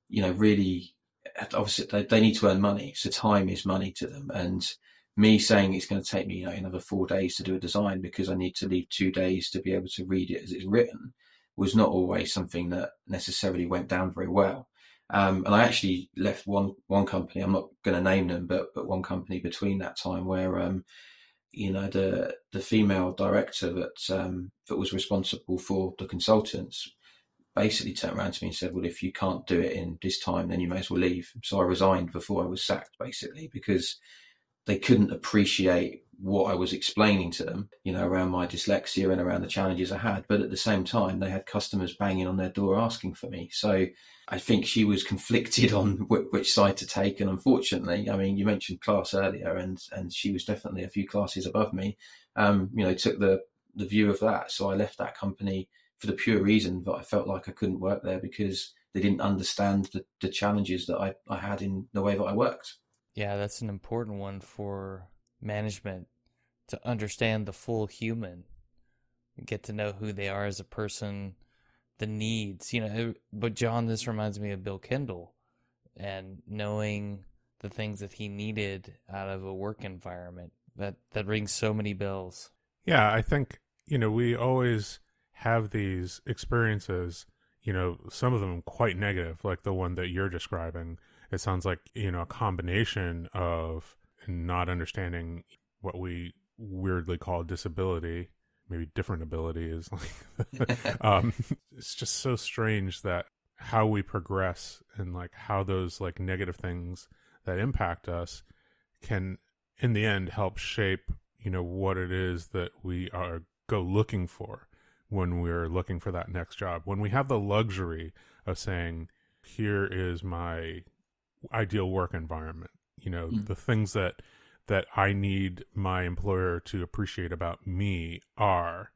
Speaker 3: you know, really obviously they, they need to earn money, so time is money to them. And me saying it's going to take me, you know, another four days to do a design because I need to leave two days to be able to read it as it's written was not always something that necessarily went down very well. Um, and I actually left one one company. I'm not going to name them, but but one company between that time where um, you know the the female director that um, that was responsible for the consultants basically turned around to me and said, "Well, if you can't do it in this time, then you may as well leave." So I resigned before I was sacked, basically because they couldn't appreciate what I was explaining to them, you know, around my dyslexia and around the challenges I had. But at the same time, they had customers banging on their door asking for me. So I think she was conflicted on which side to take. And unfortunately, I mean, you mentioned class earlier, and and she was definitely a few classes above me. Um, you know, took the the view of that. So I left that company for the pure reason that I felt like I couldn't work there because they didn't understand the, the challenges that I, I had in the way that I worked.
Speaker 2: Yeah, that's an important one for management to understand the full human, get to know who they are as a person, the needs. You know, but John, this reminds me of Bill Kendall and knowing the things that he needed out of a work environment. That that rings so many bells.
Speaker 1: Yeah, I think you know we always have these experiences. You know, some of them quite negative, like the one that you're describing. It sounds like you know a combination of not understanding what we weirdly call disability maybe different ability is like um it's just so strange that how we progress and like how those like negative things that impact us can in the end help shape you know what it is that we are go looking for when we're looking for that next job. When we have the luxury of saying here is my ideal work environment you know mm. the things that that I need my employer to appreciate about me are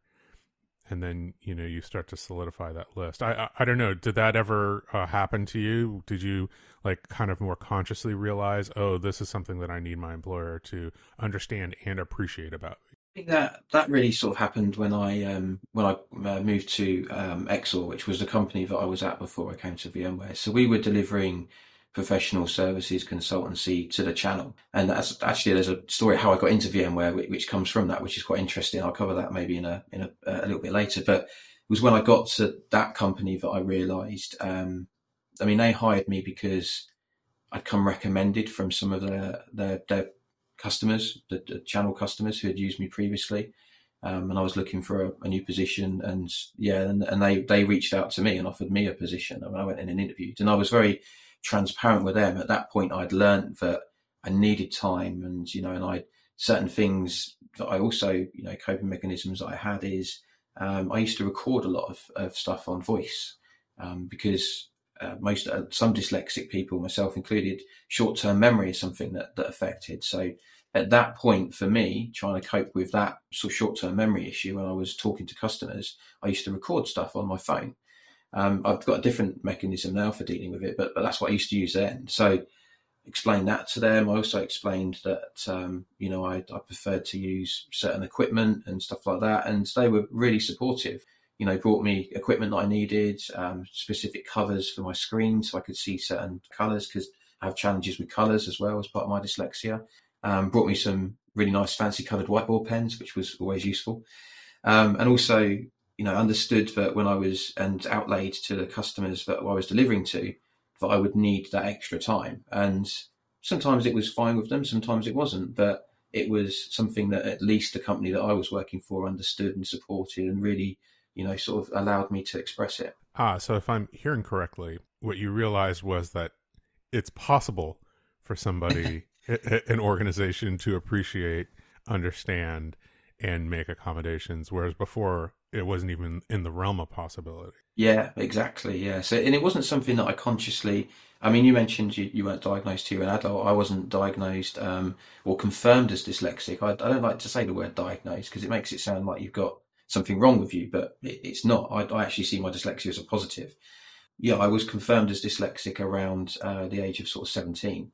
Speaker 1: and then you know you start to solidify that list i i, I don't know did that ever uh, happen to you did you like kind of more consciously realize oh this is something that i need my employer to understand and appreciate about me
Speaker 3: I think that that really sort of happened when I um, when I uh, moved to um, Exor, which was the company that I was at before I came to VMware. So we were delivering professional services consultancy to the channel. And that's actually there's a story how I got into VMware, which, comes from that, which is quite interesting. I'll cover that maybe in a in a, a little bit later. But it was when I got to that company that I realised. Um, I mean, they hired me because I'd come recommended from some of their their, their customers, the, the, channel customers who had used me previously. Um, and I was looking for a, a, new position, and yeah, and, and they they reached out to me and offered me a position. I, mean, I went in and interviewed, and I was very transparent with them. At that point, I'd learned that I needed time, and you know, and I certain things that I also, you know, coping mechanisms that I had is um, I used to record a lot of, of stuff on voice um, because uh, most uh, some dyslexic people, myself included, short term memory is something that that affected. So at that point, for me, trying to cope with that sort of short term memory issue when I was talking to customers, I used to record stuff on my phone. Um, I've got a different mechanism now for dealing with it, but, but that's what I used to use then. So explained that to them. I also explained that um, you know I, I, preferred to use certain equipment and stuff like that, and they were really supportive. You know, brought me equipment that I needed, um, specific covers for my screen so I could see certain colours because I have challenges with colours as well as part of my dyslexia. Um, brought me some really nice fancy coloured whiteboard pens, which was always useful, um, and also you know, understood that when I was and outlaid to the customers that I was delivering to, that I would need that extra time. And sometimes it was fine with them, sometimes it wasn't, but it was something that at least the company that I was working for understood and supported and really, you know, sort of allowed me to express it.
Speaker 1: Ah, so if I'm hearing correctly, what you realized was that it's possible for somebody, an organization to appreciate, understand, and make accommodations. Whereas before, it wasn't even in the realm of possibility.
Speaker 3: Yeah, exactly. Yeah. So, and it wasn't something that I consciously. I mean, you mentioned you, you weren't diagnosed to an adult. I wasn't diagnosed um, or confirmed as dyslexic. I, I don't like to say the word diagnosed because it makes it sound like you've got something wrong with you, but it, it's not. I, I, actually see my dyslexia as a positive. Yeah, I was confirmed as dyslexic around uh, the age of sort of 17.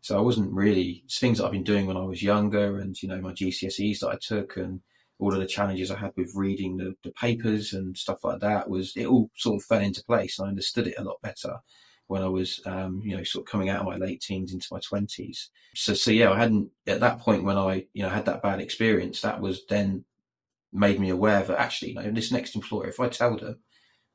Speaker 3: So I wasn't really things that I've been doing when I was younger, and you know my GCSEs that I took, and all of the challenges I had with reading the, the papers and stuff like that was it all sort of fell into place. I understood it a lot better when I was, um, you know, sort of coming out of my late teens into my twenties. So, so yeah, I hadn't at that point when I, you know, had that bad experience. That was then made me aware that actually, you know, this next employer, if I tell them,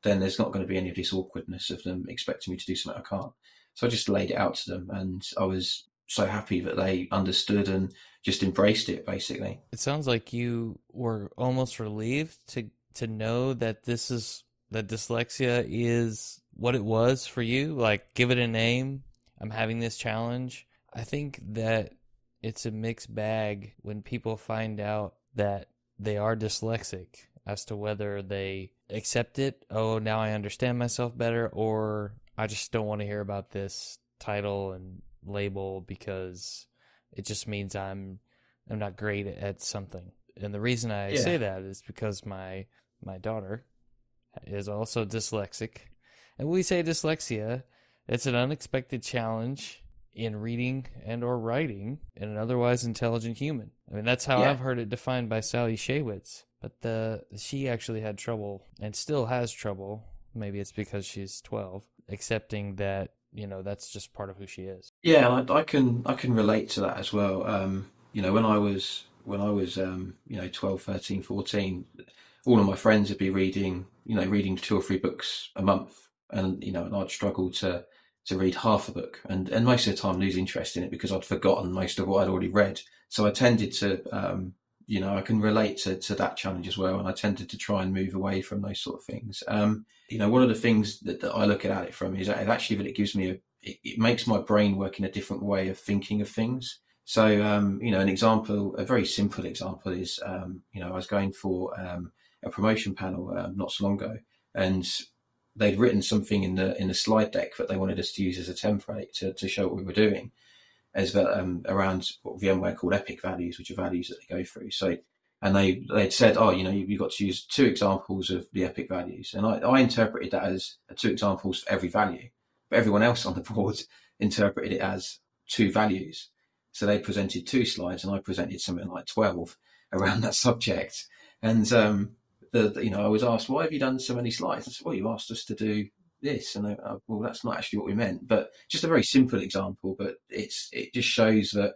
Speaker 3: then there's not going to be any of this awkwardness of them expecting me to do something I can't. So I just laid it out to them, and I was so happy that they understood and just embraced it. Basically,
Speaker 2: it sounds like you were almost relieved to to know that this is that dyslexia is what it was for you. Like, give it a name. I'm having this challenge. I think that it's a mixed bag when people find out that they are dyslexic as to whether they accept it. Oh, now I understand myself better, or I just don't want to hear about this title and label because it just means I'm I'm not great at something. And the reason I yeah. say that is because my my daughter is also dyslexic. And we say dyslexia, it's an unexpected challenge in reading and or writing in an otherwise intelligent human. I mean that's how yeah. I've heard it defined by Sally Shaywitz. But the she actually had trouble and still has trouble. Maybe it's because she's 12 accepting that you know that's just part of who she is.
Speaker 3: Yeah, I, I can I can relate to that as well. Um, you know, when I was when I was um, you know 12, 13, 14, all of my friends would be reading you know reading two or three books a month, and you know, and I'd struggle to to read half a book, and and most of the time lose interest in it because I'd forgotten most of what I'd already read. So I tended to um, you know, I can relate to, to that challenge as well. And I tended to try and move away from those sort of things. Um, you know, one of the things that, that I look at it from is actually that it gives me a, it, it, makes my brain work in a different way of thinking of things. So, um, you know, an example, a very simple example is, um, you know, I was going for um, a promotion panel um, not so long ago, and they'd written something in the in the slide deck that they wanted us to use as a template to, to show what we were doing as um, around what VMware called epic values, which are values that they go through. So, and they they'd said, oh, you know, you, have got to use two examples of the epic values, and I, I interpreted that as two examples for every value, but everyone else on the board interpreted it as two values. So they presented two slides, and I presented something like twelve around that subject. And um, the, the, you know, I was asked, why have you done so many slides? I said, well, you asked us to do this and uh, well that's not actually what we meant but just a very simple example but it's it just shows that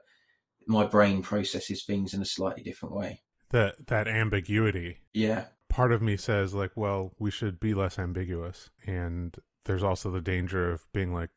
Speaker 3: my brain processes things in a slightly different way.
Speaker 1: That that ambiguity.
Speaker 3: Yeah.
Speaker 1: Part of me says like well we should be less ambiguous and there's also the danger of being like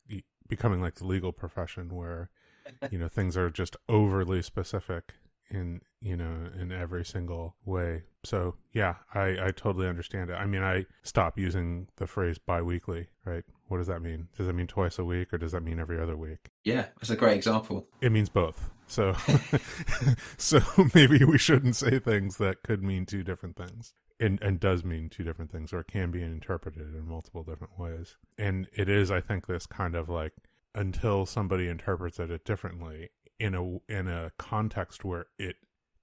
Speaker 1: becoming like the legal profession where you know things are just overly specific in you know in every single way. So yeah i i totally understand it. I mean i stop using the phrase biweekly right? What does that mean? Does that mean twice a week or does that mean every other week?
Speaker 3: Yeah that's a great example.
Speaker 1: It means both. So so maybe we shouldn't say things that could mean two different things and and does mean two different things or can be interpreted in multiple different ways. And it is i think this kind of like until somebody interprets it differently in a in a context where it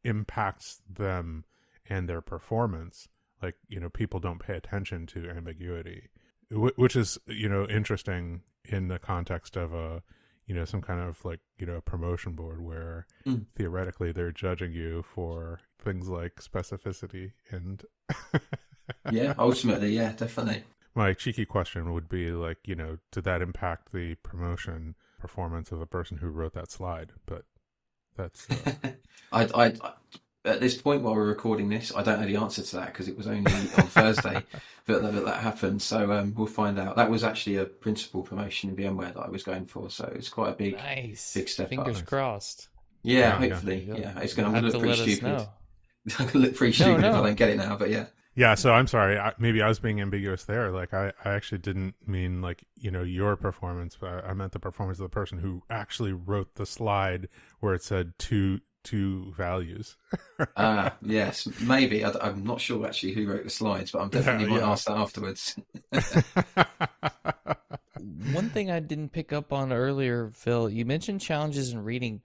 Speaker 1: impacts them and their performance like you know people don't pay attention to ambiguity which is you know interesting in the context of a you know some kind of like you know a promotion board where mm. theoretically they're judging you for things like specificity and
Speaker 3: yeah ultimately yeah definitely
Speaker 1: my cheeky question would be like you know did that impact the promotion performance of the person who wrote that slide, but that's. Uh...
Speaker 3: I, I, I, at this point while we're recording this, I don't know the answer to that because it was only on Thursday that, that, that happened. So um, we'll find out. That was actually a principal promotion in VMware that I was going for, so it's quite a big, nice. big step.
Speaker 2: Fingers
Speaker 3: up.
Speaker 2: crossed.
Speaker 3: Yeah, yeah hopefully. Yeah, yeah. it's going to look pretty stupid. I'm going to look pretty stupid no, no. if I don't get it now, but yeah.
Speaker 1: Yeah, so I'm sorry. I, maybe I was being ambiguous there. Like I, I actually didn't mean like you know your performance, but I meant the performance of the person who actually wrote the slide where it said two two values.
Speaker 3: Ah, yes, maybe. I, am not sure actually who wrote the slides, but I'm definitely yeah, might yeah. ask that afterwards.
Speaker 2: One thing I didn't pick up on earlier, Phil, you mentioned challenges in reading.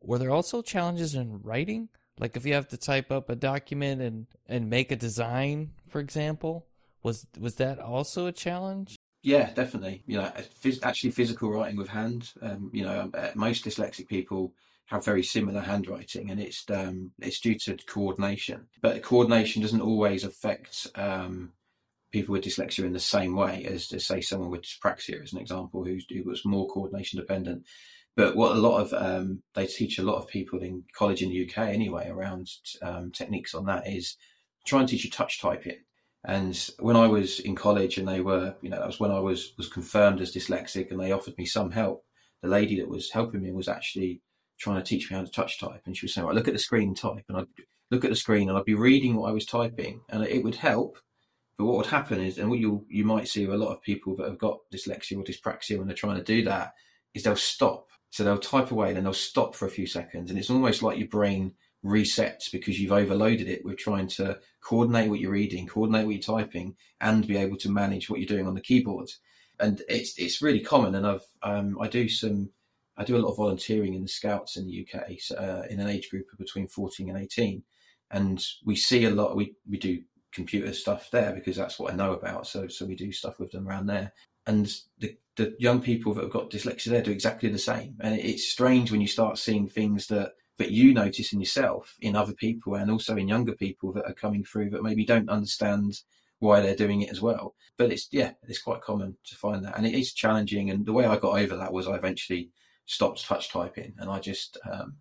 Speaker 2: Were there also challenges in writing? Like if you have to type up a document and, and make a design, for example, was was that also a challenge?
Speaker 3: Yeah, definitely. You know, phys- actually physical writing with hand. Um, you know, uh, most dyslexic people have very similar handwriting, and it's um, it's due to coordination. But coordination doesn't always affect um, people with dyslexia in the same way as, as say someone with dyspraxia, as an example, who's, who was more coordination dependent. But what a lot of um, they teach a lot of people in college in the UK anyway around um, techniques on that is try and teach you touch typing. And when I was in college, and they were, you know, that was when I was was confirmed as dyslexic, and they offered me some help. The lady that was helping me was actually trying to teach me how to touch type, and she was saying, "Right, look at the screen, type," and I'd look at the screen, and I'd be reading what I was typing, and it would help. But what would happen is, and what you you might see a lot of people that have got dyslexia or dyspraxia when they're trying to do that, is they'll stop. So they'll type away, and then they'll stop for a few seconds, and it's almost like your brain resets because you've overloaded it with trying to coordinate what you're reading, coordinate what you're typing, and be able to manage what you're doing on the keyboard. And it's it's really common. And I've um, I do some I do a lot of volunteering in the Scouts in the UK uh, in an age group of between 14 and 18, and we see a lot. We we do computer stuff there because that's what I know about. So so we do stuff with them around there. And the the young people that have got dyslexia there do exactly the same. And it's strange when you start seeing things that that you notice in yourself, in other people, and also in younger people that are coming through that maybe don't understand why they're doing it as well. But it's yeah, it's quite common to find that, and it is challenging. And the way I got over that was I eventually stopped touch typing, and I just um,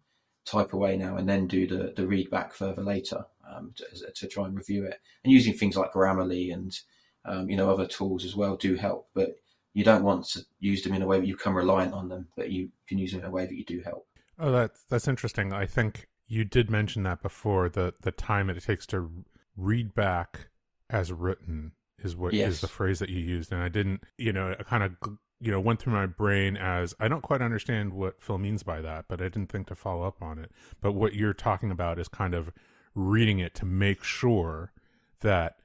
Speaker 3: type away now and then do the the read back further later um, to, to, try and review it. And using things like Grammarly and um, you know other tools as well do help, but you don't want to use them in a way that you become reliant on them, but you can use them in a way that you do help.
Speaker 1: Oh, that's that's interesting. I think you did mention that before. The the time it takes to read back as written is what yes. is the phrase that you used, and I didn't. You know, I kind of you know went through my brain as I don't quite understand what Phil means by that, but I didn't think to follow up on it. But what you're talking about is kind of reading it to make sure that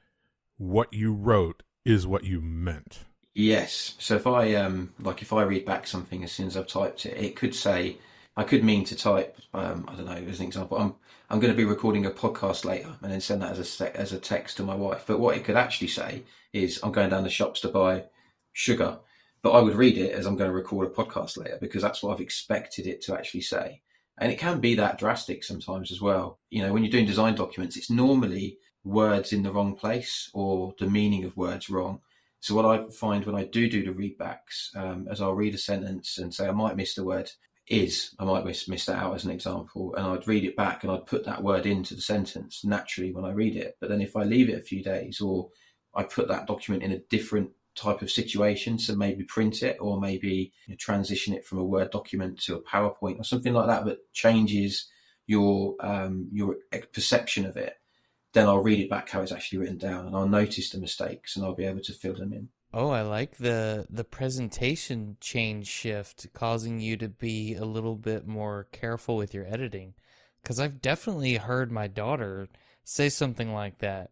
Speaker 1: what you wrote is what you meant.
Speaker 3: Yes. So if I um like if I read back something as soon as I've typed it, it could say I could mean to type, um, I don't know, as an example, I'm I'm going to be recording a podcast later and then send that as a as a text to my wife. But what it could actually say is, I'm going down the shops to buy sugar. But I would read it as I'm going to record a podcast later because that's what I've expected it to actually say. And it can be that drastic sometimes as well. You know, when you're doing design documents, it's normally words in the wrong place or the meaning of words wrong. So what I find when I do do the readbacks, um, as I'll read a sentence and say I might miss the word is, I might miss, miss that out as an example, and I'd read it back and I'd put that word into the sentence naturally when I read it. But then if I leave it a few days or I put that document in a different type of situation, so maybe print it or maybe you know, transition it from a Word document to a PowerPoint or something like that that changes your um, your perception of it, then I'll read it back how it's actually written down and I'll notice the mistakes and I'll be able to fill them in.
Speaker 2: Oh, I like the the presentation change shift causing you to be a little bit more careful with your editing cuz I've definitely heard my daughter say something like that.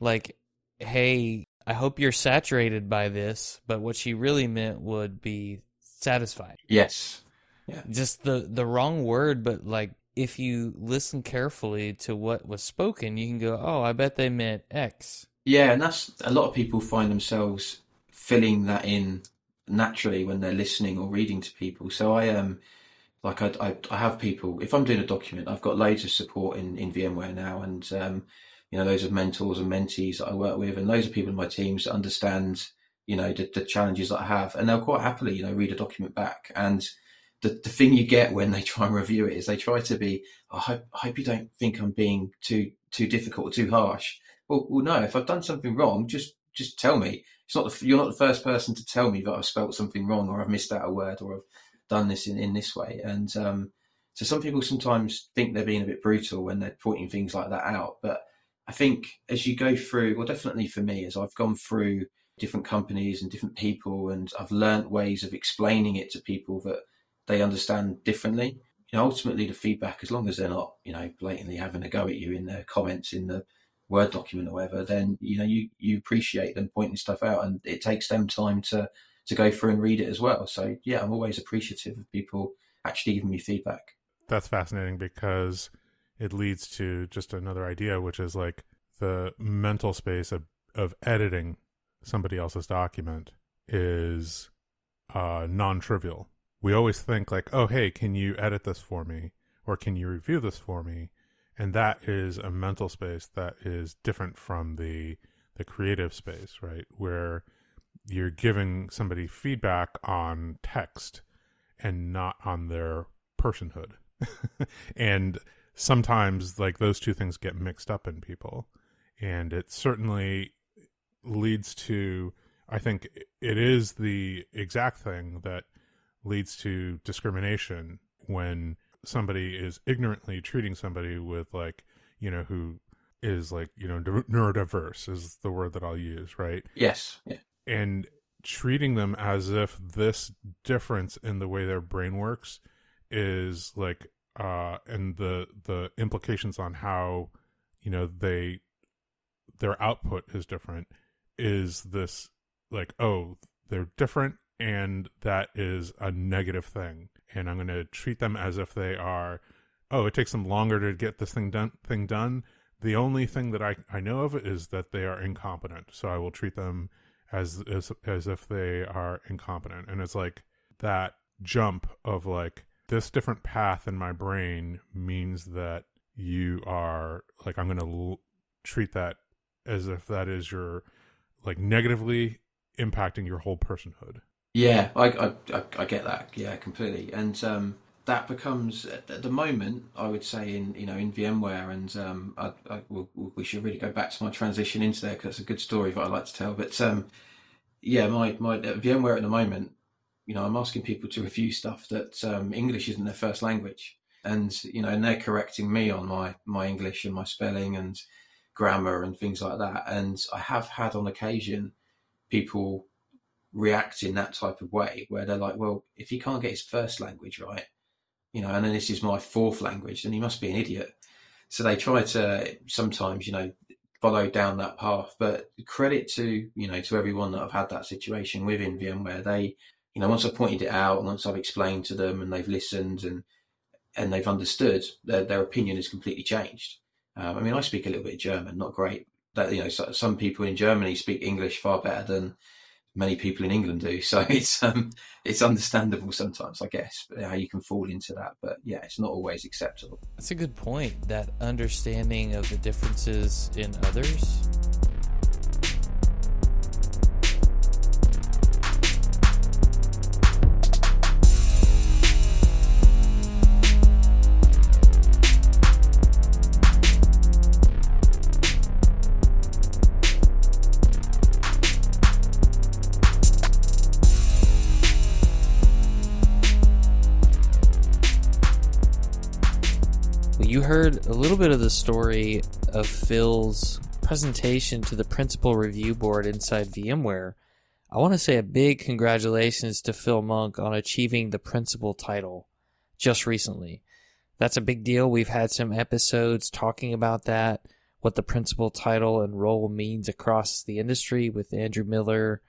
Speaker 2: Like, "Hey, I hope you're saturated by this," but what she really meant would be satisfied.
Speaker 3: Yes.
Speaker 2: Yeah. Just the the wrong word, but like if you listen carefully to what was spoken, you can go, "Oh, I bet they meant X."
Speaker 3: Yeah, and that's a lot of people find themselves filling that in naturally when they're listening or reading to people. So I um like I, I, I have people if I'm doing a document, I've got loads of support in in VMware now, and um, you know those are mentors and mentees that I work with, and those are people in my teams that understand you know the, the challenges that I have, and they'll quite happily you know read a document back and. The, the thing you get when they try and review it is they try to be, I hope, I hope you don't think I'm being too too difficult or too harsh. Well, well, no. If I've done something wrong, just just tell me it's not the, you're not the first person to tell me that I've spelt something wrong or I've missed out a word or I've done this in, in this way. And um, so some people sometimes think they're being a bit brutal when they're pointing things like that out. But I think as you go through, well, definitely for me, as I've gone through different companies and different people, and I've learned ways of explaining it to people that they understand differently. you know, ultimately the feedback, as long as they're not, you know, blatantly having a go at you in their comments in the Word document or whatever, then you know you you appreciate them pointing stuff out, and it takes them time to to go through and read it as well. So yeah, I'm always appreciative of people actually giving me feedback.
Speaker 1: That's fascinating because it leads to just another idea, which is like the mental space of of editing somebody else's document is uh, non-trivial. We always think like, oh, hey, can you edit this for me, or can you review this for me? and that is a mental space that is different from the the creative space right? Where you're giving somebody feedback on text and not on their personhood. And sometimes like those two things get mixed up in people. And it certainly leads to i think it is the exact thing that leads to discrimination when somebody is ignorantly treating somebody with like you know who is like you know neurodiverse is the word that I'll use, right?
Speaker 3: Yes. Yeah.
Speaker 1: And treating them as if this difference in the way their brain works is like uh and the the implications on how you know they their output is different is this like oh they're different and that is a negative thing. And i'm going to treat them as if they are oh it takes them longer to get this thing done thing done. The only thing that i i know of is that they are incompetent. So i will treat them as as as if they are incompetent. And it's like that jump of like this different path in my brain means that you are like i'm going to l- treat that as if that is your like negatively impacting your whole personhood
Speaker 3: yeah, I, I, I, I get that. Yeah, completely. And um, that becomes at the moment, I would say in you know in VMware, and um, I, I, we'll, we should really go back to my transition into there because it's a good story that I like to tell. But um, yeah, my my VMware at the moment, you know, I'm asking people to review stuff that um, English isn't their first language, and you know, and they're correcting me on my my English and my spelling and grammar and things like that. And I have had on occasion people react in that type of way where they're like, well, if he can't get his first language right, you know, and then this is my fourth language, then he must be an idiot. So they try to sometimes, you know, follow down that path. But credit to, you know, to everyone that I've had that situation with within VMware. They, you know, once I've pointed it out and once I've explained to them and they've listened and and they've understood, their, their opinion has completely changed. Um, I mean, I speak a little bit of German, not great. That you know, so, some people in Germany speak English far better than many people in England do. So it's um, it's understandable sometimes, I guess, how you can fall into that. But yeah, it's not always acceptable.
Speaker 2: That's a good point. That understanding of the differences in others you heard a little bit of the story of Phil's presentation to the principal review board inside VMware. I want to say a big congratulations to Phil Monk on achieving the principal title just recently. That's a big deal. We've had some episodes talking about that, what the principal title and role means across the industry with Andrew Miller,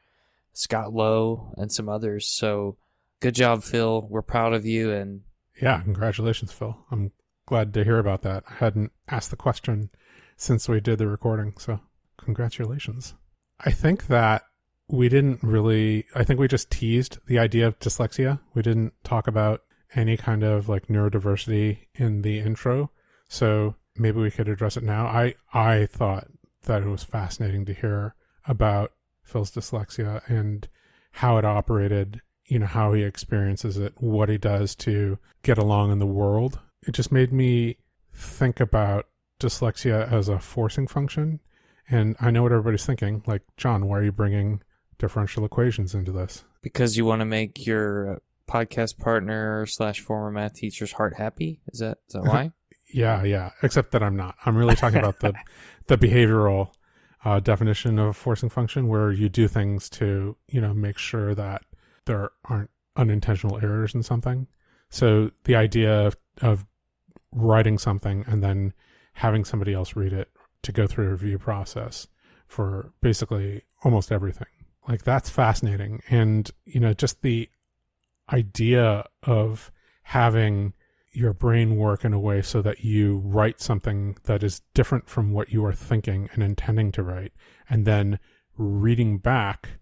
Speaker 2: Scott Lowe, and some others. So good job, Phil. We're proud of you and
Speaker 1: yeah, congratulations, Phil. I'm glad to hear about that. I hadn't asked the question since we did the recording, so congratulations. I think that we didn't really, I think we just teased the idea of dyslexia. We didn't talk about any kind of like neurodiversity in the intro. So maybe we could address it now. I, I thought that it was fascinating to hear about Phil's dyslexia and how it operated, you know, how he experiences it, what he does to get along in the world it just made me think about dyslexia as a forcing function. And I know what everybody's thinking. Like, John, why are you bringing differential equations into this?
Speaker 2: Because you want to make your podcast partner slash former math teacher's heart happy. Is that is that why?
Speaker 1: yeah, yeah. Except that I'm not. I'm really talking about the the behavioral uh, definition of a forcing function, where you do things to you know make sure that there aren't unintentional errors in something. So the idea of, of writing something and then having somebody else read it to go through a review process for basically almost everything. Like that's fascinating. And, you know, just the idea of having your brain work in a way so that you write something that is different from what you are thinking and intending to write, and then reading back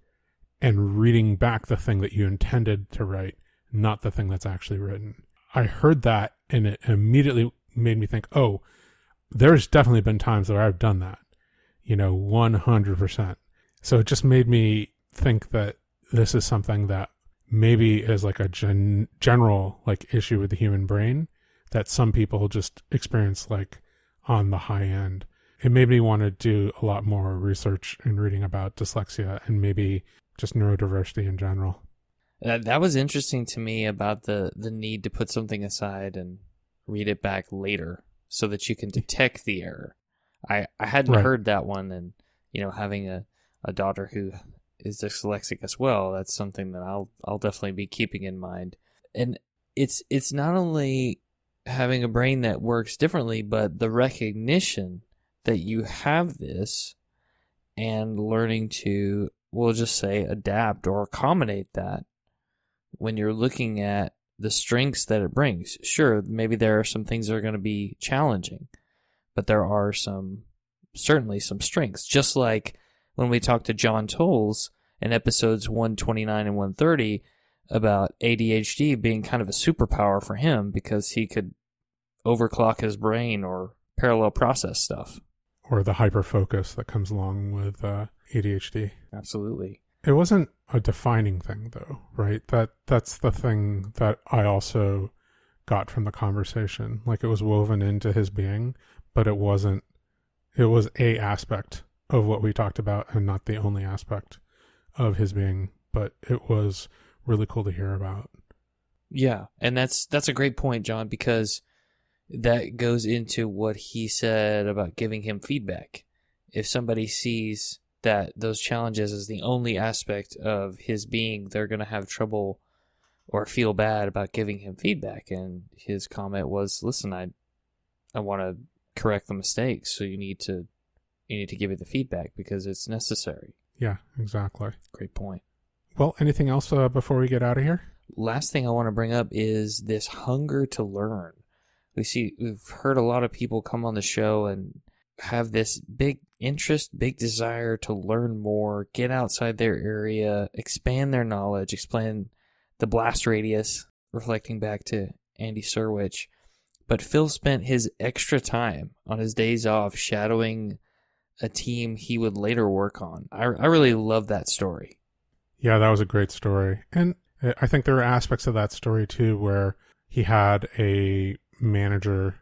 Speaker 1: and reading back the thing that you intended to write, not the thing that's actually written. I heard that and it immediately made me think, oh, there's definitely been times where I've done that, you know, 100%. So it just made me think that this is something that maybe is like a gen- general like issue with the human brain that some people just experience like on the high end. It made me want to do a lot more research and reading about dyslexia and maybe just neurodiversity in general.
Speaker 2: That, that was interesting to me about the, the need to put something aside and read it back later so that you can detect the error. I, I hadn't
Speaker 1: Right.
Speaker 2: heard that one and you know having a, a daughter who is dyslexic as well that's something that I'll I'll definitely be keeping in mind. And it's it's not only having a brain that works differently but the recognition that you have this and learning to we'll just say adapt or accommodate that when you're looking at the strengths that it brings. Sure, maybe there are some things that are going to be challenging, but there are some certainly some strengths. Just like when we talked to John Tolles in episodes 129 and 130 about ADHD being kind of a superpower for him because he could overclock his brain or parallel process stuff.
Speaker 1: Or the hyper focus that comes along with uh, ADHD.
Speaker 2: Absolutely.
Speaker 1: It wasn't a defining thing though, right? That that's the thing that I also got from the conversation. Like it was woven into his being, but it wasn't it was a aspect of what we talked about and not the only aspect of his being, but it was really cool to hear about.
Speaker 2: Yeah, and that's that's a great point, John, because that goes into what he said about giving him feedback. If somebody sees that those challenges is the only aspect of his being, they're going to have trouble or feel bad about giving him feedback. And his comment was, "Listen, I I want to correct the mistakes, so you need to you need to give it the feedback because it's necessary."
Speaker 1: Yeah, exactly.
Speaker 2: Great point.
Speaker 1: Well, anything else uh, before we get out of here?
Speaker 2: last thing I want to bring up is this hunger to learn. We see we've heard a lot of people come on the show and have this big interest, big desire to learn more, get outside their area, expand their knowledge, expand the blast radius, reflecting back to Andy Syrewicze. But Phil spent his extra time on his days off shadowing a team he would later work on. I, I really love that story.
Speaker 1: Yeah, that was a great story. And I think there are aspects of that story too where he had a manager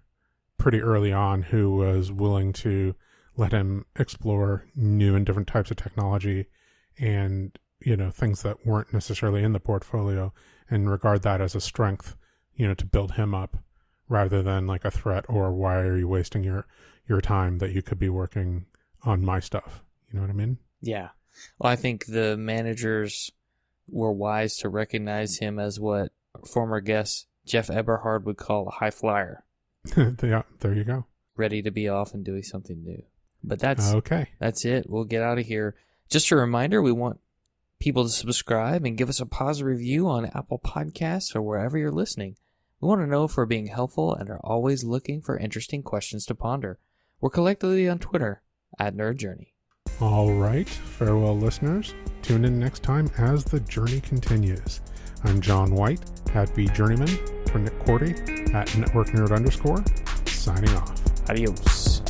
Speaker 1: pretty early on who was willing to let him explore new and different types of technology and, you know, things that weren't necessarily in the portfolio and regard that as a strength, you know, to build him up rather than like a threat or why are you wasting your your time that you could be working on my stuff. You know what I mean?
Speaker 2: Yeah. Well, I think the managers were wise to recognize him as what former guest Jeff Eberhard would call a high flyer,
Speaker 1: yeah, there you go.
Speaker 2: ready to be off and doing something new. But that's
Speaker 1: Okay.
Speaker 2: that's it. We'll get out of here. Just a reminder, we want people to subscribe and give us a positive review on Apple Podcasts or wherever you're listening. We want to know if we're being helpful and are always looking for interesting questions to ponder. We're collectively on Twitter at Nerd Journey.
Speaker 1: All right, farewell, listeners. Tune in next time as the journey continues. I'm John White at vJourneyman for Nick Korte at Network Nerd underscore, signing off.
Speaker 2: Adios.